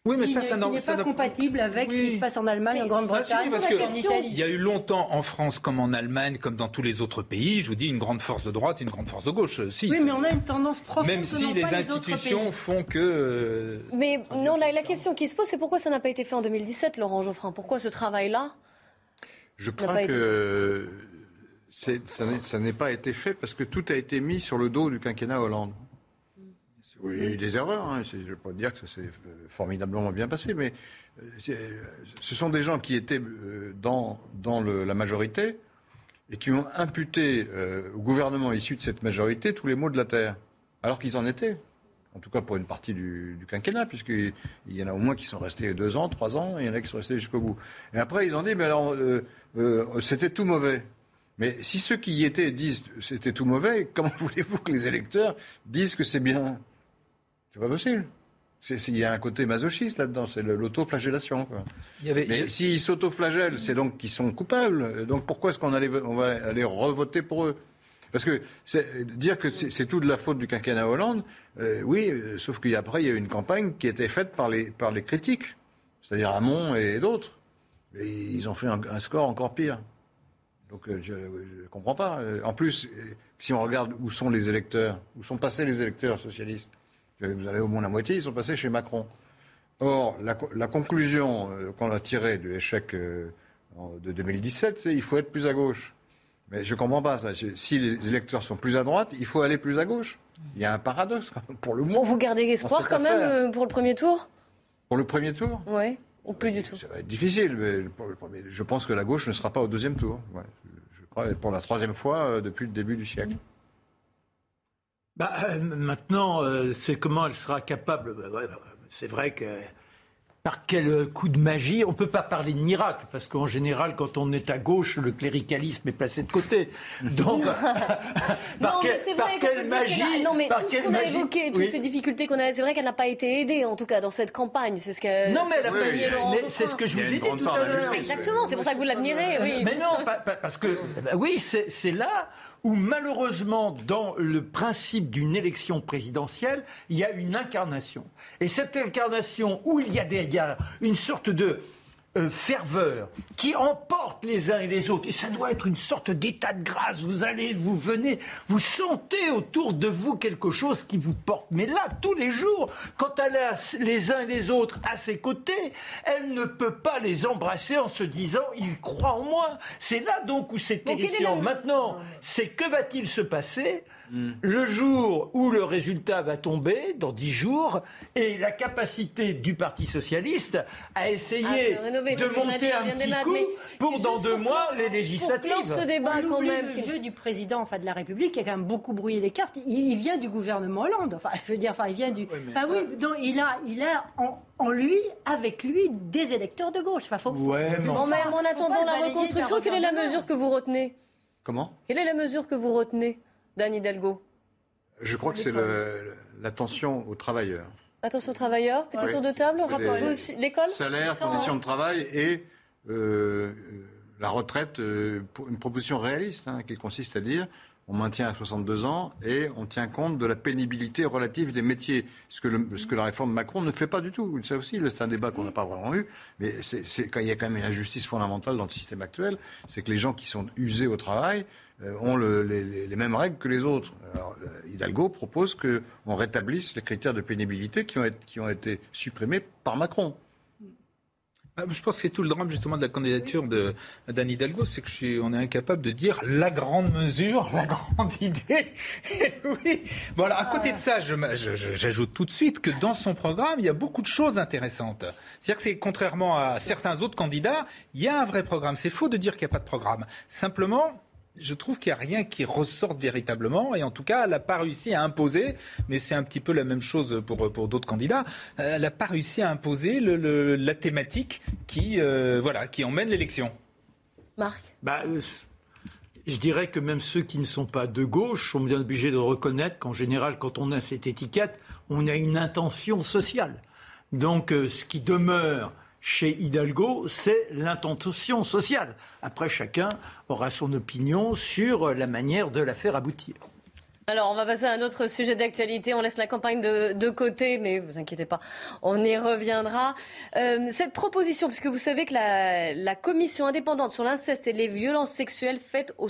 Oui, mais qui ça, ça n'est pas compatible avec ce qui se passe en Allemagne, en Grande-Bretagne, en Italie. Il y a eu longtemps en France comme en Allemagne, comme dans tous les autres pays, je vous dis, une grande force de droite et une grande force de gauche. Si, oui, mais on a une tendance profonde. Même si les institutions font que. Euh, mais non, la, la question qui se pose, c'est pourquoi ça n'a pas été fait en 2017, Laurent Geoffrin? Pourquoi ce travail-là Je crois que ça n'est pas été fait parce que tout a été mis sur le dos du quinquennat Hollande. Il y a eu des erreurs. Hein. Je ne veux pas dire que ça s'est euh, formidablement bien passé, mais euh, ce sont des gens qui étaient euh, dans, dans la majorité et qui ont imputé au gouvernement issu de cette majorité tous les maux de la terre, alors qu'ils en étaient. En tout cas pour une partie du, quinquennat, puisqu'il y en a au moins qui sont restés deux ans, trois ans, et il y en a qui sont restés jusqu'au bout. Et après, ils ont dit, mais alors, c'était tout mauvais. Mais si ceux qui y étaient disent c'était tout mauvais, comment voulez-vous que les électeurs disent que c'est bien c'est pas possible. Il y a un côté masochiste là-dedans, c'est l'autoflagellation. Mais s'ils s'autoflagellent, c'est donc qu'ils sont coupables. Donc pourquoi est-ce qu'on on va aller revoter pour eux? Parce que dire que c'est tout de la faute du quinquennat Hollande, euh, oui, euh, sauf qu'après, il y a eu une campagne qui a été faite par les, par les critiques, c'est-à-dire Hamon et, d'autres. Et ils ont fait un, score encore pire. Donc euh, je ne comprends pas. En plus, si on regarde où sont les électeurs, où sont passés les électeurs socialistes, vous avez au moins la moitié, ils sont passés chez Macron. Or, la, conclusion euh, qu'on a tirée de l'échec euh, de 2017, c'est qu'il faut être plus à gauche. Mais je ne comprends pas ça. Si les électeurs sont plus à droite, il faut aller plus à gauche. Il y a un paradoxe pour le moment. vous gardez espoir quand même euh, pour le premier tour? Pour le premier tour? Oui, ou plus du tout. Ça va être difficile. Mais je pense que la gauche ne sera pas au deuxième tour. Je crois pour la troisième fois depuis le début du siècle. Bah, euh, maintenant, euh, c'est comment elle sera capable. Bah, bah, c'est vrai que par quel coup de magie On ne peut pas parler de miracle, parce qu'en général, quand on est à gauche, le cléricalisme est placé de côté. Donc, par, quelle magie Non, mais tout ce qu'on a évoqué, toutes ces difficultés qu'on a, c'est vrai qu'elle n'a pas été aidée, en tout cas, dans cette campagne. C'est ce que. Non, mais elle a pas C'est ce que je vous ai dit tout à l'heure. Exactement, c'est pour ça que vous l'admirez, oui. Mais non, parce que, oui, c'est là où malheureusement, dans le principe d'une élection présidentielle, il y a une incarnation. Et cette incarnation, où il y a derrière une sorte de euh, ferveur qui emporte les uns et les autres. Et ça doit être une sorte d'état de grâce. Vous allez, vous venez, vous sentez autour de vous quelque chose qui vous porte. Mais là, tous les jours, quand elle a les uns et les autres à ses côtés, elle ne peut pas les embrasser en se disant il croit en moi. C'est là donc où c'est terrifiant. Maintenant, c'est que va-t-il se passer? Mm. Le jour où le résultat va tomber, dans dix jours, et la capacité du Parti socialiste à essayer ah, de monter un petit coup pour dans deux mois les législatives. Pour ce débat quand même. Le jeu du président enfin, de la République qui a quand même beaucoup brouillé les cartes. Il, vient du gouvernement Hollande. Enfin, je veux dire, enfin, il vient du. enfin, oui, donc il a, il a en, lui, avec lui, des électeurs de gauche. Enfin, faut, ouais, mais en attendant la reconstruction, quelle est la mesure que vous retenez? Comment? Quelle est la mesure que vous retenez? Dan Hidalgo. Je crois que c'est l'attention aux travailleurs. Attention aux travailleurs, petit tour de table, l'école. Salaire, conditions de travail et euh, la retraite, euh, une proposition réaliste hein, qui consiste à dire on maintient à 62 ans et on tient compte de la pénibilité relative des métiers, ce que, la réforme Macron ne fait pas du tout. Ça aussi, c'est un débat qu'on n'a pas vraiment eu, mais il y a quand même une injustice fondamentale dans le système actuel, c'est que les gens qui sont usés au travail euh, ont les, mêmes règles que les autres. Euh, Hidalgo propose qu'on rétablisse les critères de pénibilité qui ont été supprimés par Macron. Ah, je pense que c'est tout le drame justement de la candidature de d'Anne Hidalgo, c'est que on est incapable de dire la grande mesure, la grande idée. oui. Voilà. À côté de ça, j'ajoute tout de suite que dans son programme, il y a beaucoup de choses intéressantes. C'est-à-dire que c'est contrairement à certains autres candidats, il y a un vrai programme. C'est faux de dire qu'il n'y a pas de programme. Simplement, je trouve qu'il n'y a rien qui ressorte véritablement. Et en tout cas, elle n'a pas réussi à imposer, mais c'est un petit peu la même chose pour, pour d'autres candidats, euh, elle n'a pas réussi à imposer le, la thématique qui, euh, voilà, qui emmène l'élection. Marc bah, euh, Je dirais que même ceux qui ne sont pas de gauche sont bien obligés de reconnaître qu'en général, quand on a cette étiquette, on a une intention sociale. Donc, ce qui demeure chez Hidalgo, c'est l'intention sociale. Après, chacun aura son opinion sur la manière de la faire aboutir. Alors, on va passer à un autre sujet d'actualité. On laisse la campagne de, côté, mais vous inquiétez pas, on y reviendra. Euh, cette proposition, puisque vous savez que la, commission indépendante sur l'inceste et les violences sexuelles faites aux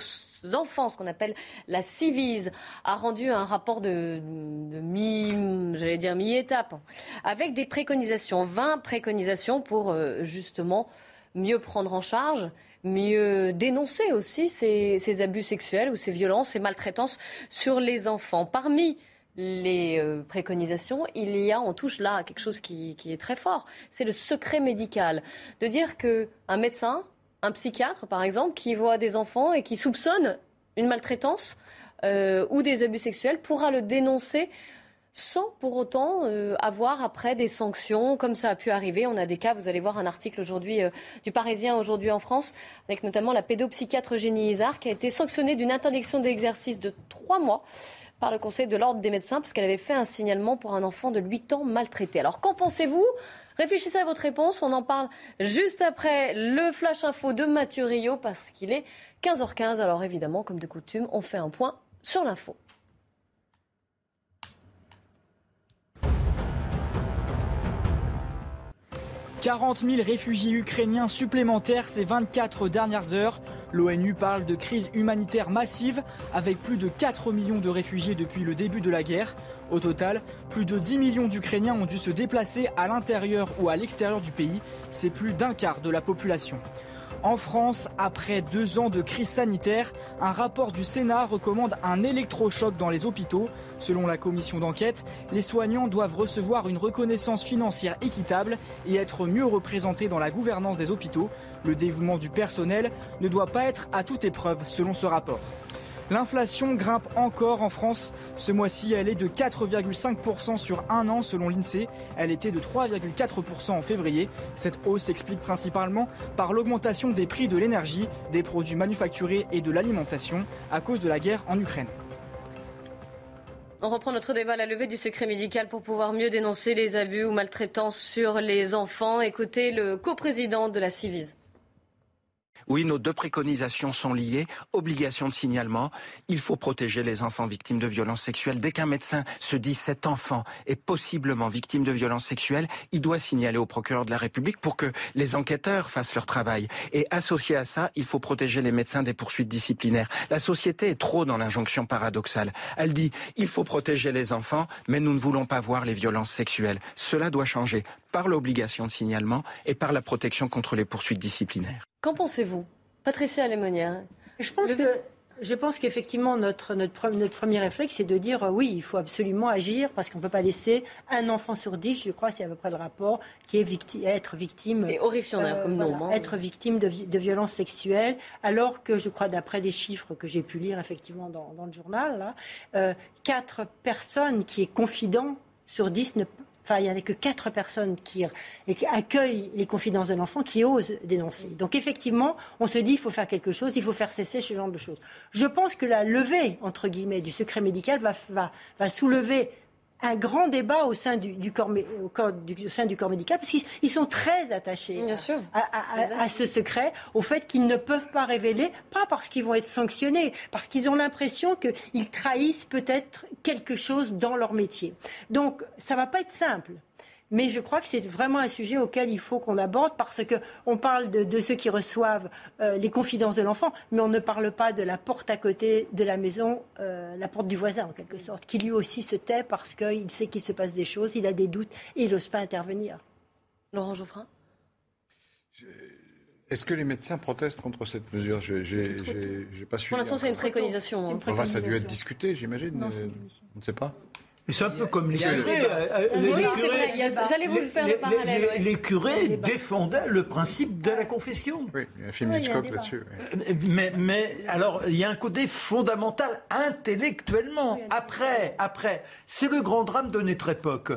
enfants, ce qu'on appelle la Civise, a rendu un rapport de, mi, j'allais dire mi-étape, avec des préconisations, 20 préconisations pour euh, justement mieux prendre en charge mieux dénoncer aussi ces, abus sexuels ou ces violences, ces maltraitances sur les enfants. Parmi les euh, préconisations, il y a, on touche là à quelque chose qui, est très fort, c'est le secret médical. De dire qu'un médecin, un psychiatre par exemple, qui voit des enfants et qui soupçonne une maltraitance euh, ou des abus sexuels pourra le dénoncer sans pour autant euh, avoir après des sanctions, comme ça a pu arriver. On a des cas, vous allez voir un article aujourd'hui euh, du Parisien aujourd'hui en France, avec notamment la pédopsychiatre Génie Isard, qui a été sanctionnée d'une interdiction d'exercice de trois mois par le Conseil de l'ordre des médecins, parce qu'elle avait fait un signalement pour un enfant de 8 ans maltraité. Alors qu'en pensez-vous Réfléchissez à votre réponse, on en parle juste après le Flash Info de Mathieu Rio, parce qu'il est 15h15. Alors évidemment, comme de coutume, on fait un point sur l'info. 40 000 réfugiés ukrainiens supplémentaires ces 24 dernières heures. L'ONU parle de crise humanitaire massive avec plus de 4 millions de réfugiés depuis le début de la guerre. Au total, plus de 10 millions d'Ukrainiens ont dû se déplacer à l'intérieur ou à l'extérieur du pays. C'est plus d'un quart de la population. En France, après deux ans de crise sanitaire, un rapport du Sénat recommande un électrochoc dans les hôpitaux. Selon la commission d'enquête, les soignants doivent recevoir une reconnaissance financière équitable et être mieux représentés dans la gouvernance des hôpitaux. Le dévouement du personnel ne doit pas être à toute épreuve, selon ce rapport. L'inflation grimpe encore en France. Ce mois-ci, elle est de 4,5% sur un an selon l'INSEE. Elle était de 3,4% en février. Cette hausse s'explique principalement par l'augmentation des prix de l'énergie, des produits manufacturés et de l'alimentation à cause de la guerre en Ukraine. On reprend notre débat à la levée du secret médical pour pouvoir mieux dénoncer les abus ou maltraitances sur les enfants. Écoutez le coprésident de la Civise. Oui, nos deux préconisations sont liées. Obligation de signalement. Il faut protéger les enfants victimes de violences sexuelles. Dès qu'un médecin se dit cet enfant est possiblement victime de violences sexuelles, il doit signaler au procureur de la République pour que les enquêteurs fassent leur travail. Et associé à ça, il faut protéger les médecins des poursuites disciplinaires. La société est trop dans l'injonction paradoxale. Elle dit il faut protéger les enfants, mais nous ne voulons pas voir les violences sexuelles. Cela doit changer par l'obligation de signalement et par la protection contre les poursuites disciplinaires. Qu'en pensez-vous Patricia Lémonière Je pense que je pense qu'effectivement, notre, notre, notre, premier réflexe, c'est de dire euh, oui, il faut absolument agir parce qu'on ne peut pas laisser un enfant sur dix, je crois, c'est à peu près le rapport, qui est victime, être victime. Et horrifiant euh, comme nom. Hein. Être victime de, de, violences sexuelles, alors que je crois, d'après les chiffres que j'ai pu lire effectivement dans, dans le journal, là, euh, quatre personnes qui est confident sur dix ne il n'y en a que quatre personnes qui, accueillent les confidences de l'enfant qui osent dénoncer. Donc effectivement, on se dit il faut faire quelque chose, il faut faire cesser ce genre de choses. Je pense que la levée, entre guillemets, du secret médical va soulever un grand débat au sein du, corps, du, sein du corps médical, parce qu'ils sont très attachés à, ce secret, au fait qu'ils ne peuvent pas révéler, pas parce qu'ils vont être sanctionnés, parce qu'ils ont l'impression qu'ils trahissent peut-être quelque chose dans leur métier. Donc, ça ne va pas être simple. Mais je crois que c'est vraiment un sujet auquel il faut qu'on aborde parce qu'on parle de, ceux qui reçoivent euh, les confidences de l'enfant, mais on ne parle pas de la porte à côté de la maison, euh, la porte du voisin en quelque sorte, qui lui aussi se tait parce qu'il sait qu'il se passe des choses, il a des doutes et il n'ose pas intervenir. Laurent Geoffrin? Est-ce que les médecins protestent contre cette mesure? Je n'ai pas suivi. Pour l'instant, c'est une préconisation. Hein. ça a dû être discuté, j'imagine. On ne sait pas. C'est un peu comme les curés. Oui, c'est vrai. J'allais vous le faire le parallèle. Les, curés défendaient le principe de la confession. Oui, il y a un film Hitchcock là-dessus. Mais, mais alors, il y a un côté fondamental intellectuellement. Après, après, c'est le grand drame de notre époque,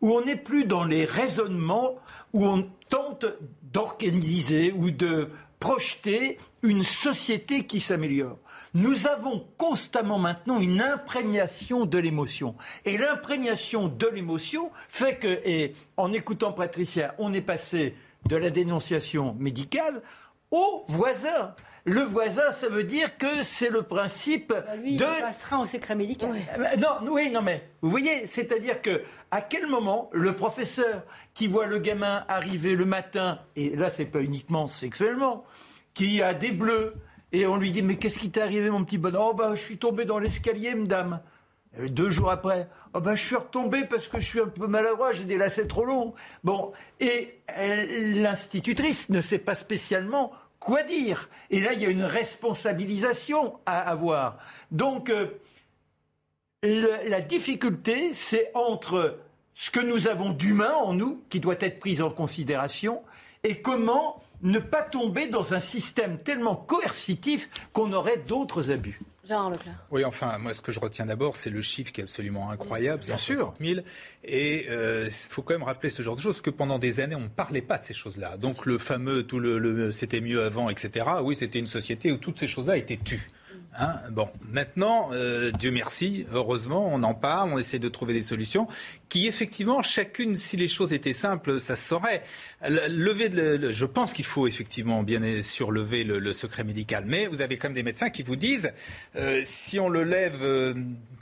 où on n'est plus dans les raisonnements, où on tente d'organiser ou de projeter une société qui s'améliore. Nous avons constamment maintenant une imprégnation de l'émotion. Et l'imprégnation de l'émotion fait que, et en écoutant Patricia, on est passé de la dénonciation médicale au voisin. Le voisin, ça veut dire que c'est le principe bah, lui, de. Il restreint au secret médical. Euh, non, oui, non, mais vous voyez, c'est-à-dire que à quel moment le professeur qui voit le gamin arriver le matin, et là, c'est pas uniquement sexuellement, qui a des bleus, et on lui dit Mais qu'est-ce qui t'est arrivé, mon petit bonhomme? Oh, bah, je suis tombé dans l'escalier, madame. Deux jours après, oh bah, je suis retombé parce que je suis un peu maladroit, j'ai des lacets trop longs. Bon, et l'institutrice ne sait pas spécialement quoi dire. Et là, il y a une responsabilisation à avoir. Donc, euh, la difficulté, c'est entre ce que nous avons d'humain en nous, qui doit être pris en considération, et comment ne pas tomber dans un système tellement coercitif qu'on aurait d'autres abus. Gérard Leclerc. Oui, enfin, moi, ce que je retiens d'abord, c'est le chiffre qui est absolument incroyable, Bien sûr. 000. Et il euh, faut quand même rappeler ce genre de choses, que pendant des années, on ne parlait pas de ces choses-là. Donc, le fameux, tout le c'était mieux avant, etc. Oui, c'était une société où toutes ces choses-là étaient tues. Hein, bon, maintenant, euh, Dieu merci, heureusement, on en parle, on essaie de trouver des solutions qui, effectivement, chacune, si les choses étaient simples, ça se saurait. Lever le, je pense qu'il faut effectivement bien sûr lever le, secret médical, mais vous avez quand même des médecins qui vous disent euh, si on le lève euh,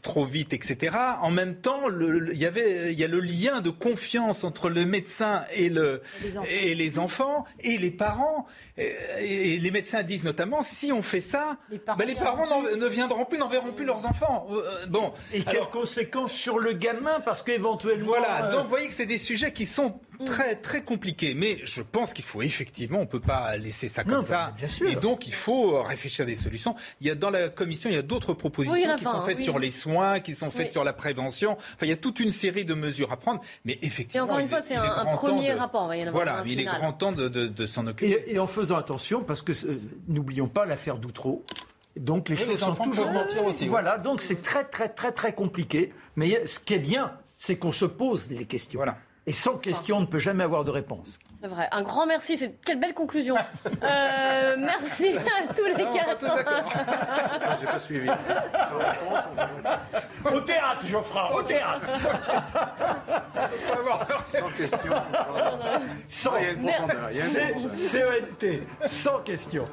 trop vite, etc. En même temps, il y avait, il y a le lien de confiance entre le médecin et le les et les enfants et les parents. Et, les médecins disent notamment si on fait ça, les parents, ben, les parents ne viendront plus, n'enverront plus leurs enfants. Euh, bon. Et quelles conséquences sur le gamin parce qu'éventuellement. Voilà. Donc vous voyez que c'est des sujets qui sont très très compliqués. Mais je pense qu'il faut effectivement, on peut pas laisser ça comme ça. Bien sûr. Et donc il faut réfléchir à des solutions. Il y a dans la commission, il y a d'autres propositions qui sont faites sur les soins, qui sont faites sur la prévention. Enfin, il y a toute une série de mesures à prendre. Mais effectivement, et encore une fois, c'est un, premier rapport. Il voilà, il est grand temps de, s'en occuper. Et, en faisant attention, parce que euh, n'oublions pas l'affaire d'Outreau. Donc les choses sont toujours mentir aussi. Voilà, donc c'est très très très très compliqué. Mais ce qui est bien, c'est qu'on se pose des questions. Voilà. Et sans question, on ne peut jamais avoir de réponse. C'est vrai. Un grand merci. C'est quelle belle conclusion. Euh, merci à tous les quatre. J'ai pas suivi. Au théâtre, Geoffroy. Au théâtre. Sans question. Sans CENT. Sans question.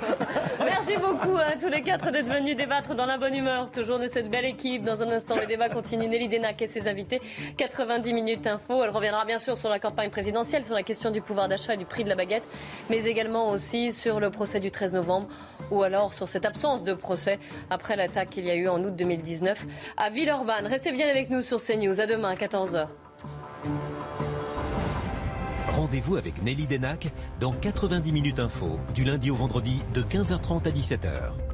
Merci beaucoup à tous les quatre d'être venus débattre dans la bonne humeur. Toujours de cette belle équipe. Dans un instant, le débat continue. Nelly Denac et ses invités. 90 minutes info. Elle reviendra bien sûr sur la campagne présidentielle, sur la question du pouvoir du prix de la baguette, mais également aussi sur le procès du 13 novembre ou alors sur cette absence de procès après l'attaque qu'il y a eu en août 2019 à Villeurbanne. Restez bien avec nous sur CNews. À demain, 14h. Rendez-vous avec Nelly Denac dans 90 minutes info, du lundi au vendredi de 15h30 à 17h.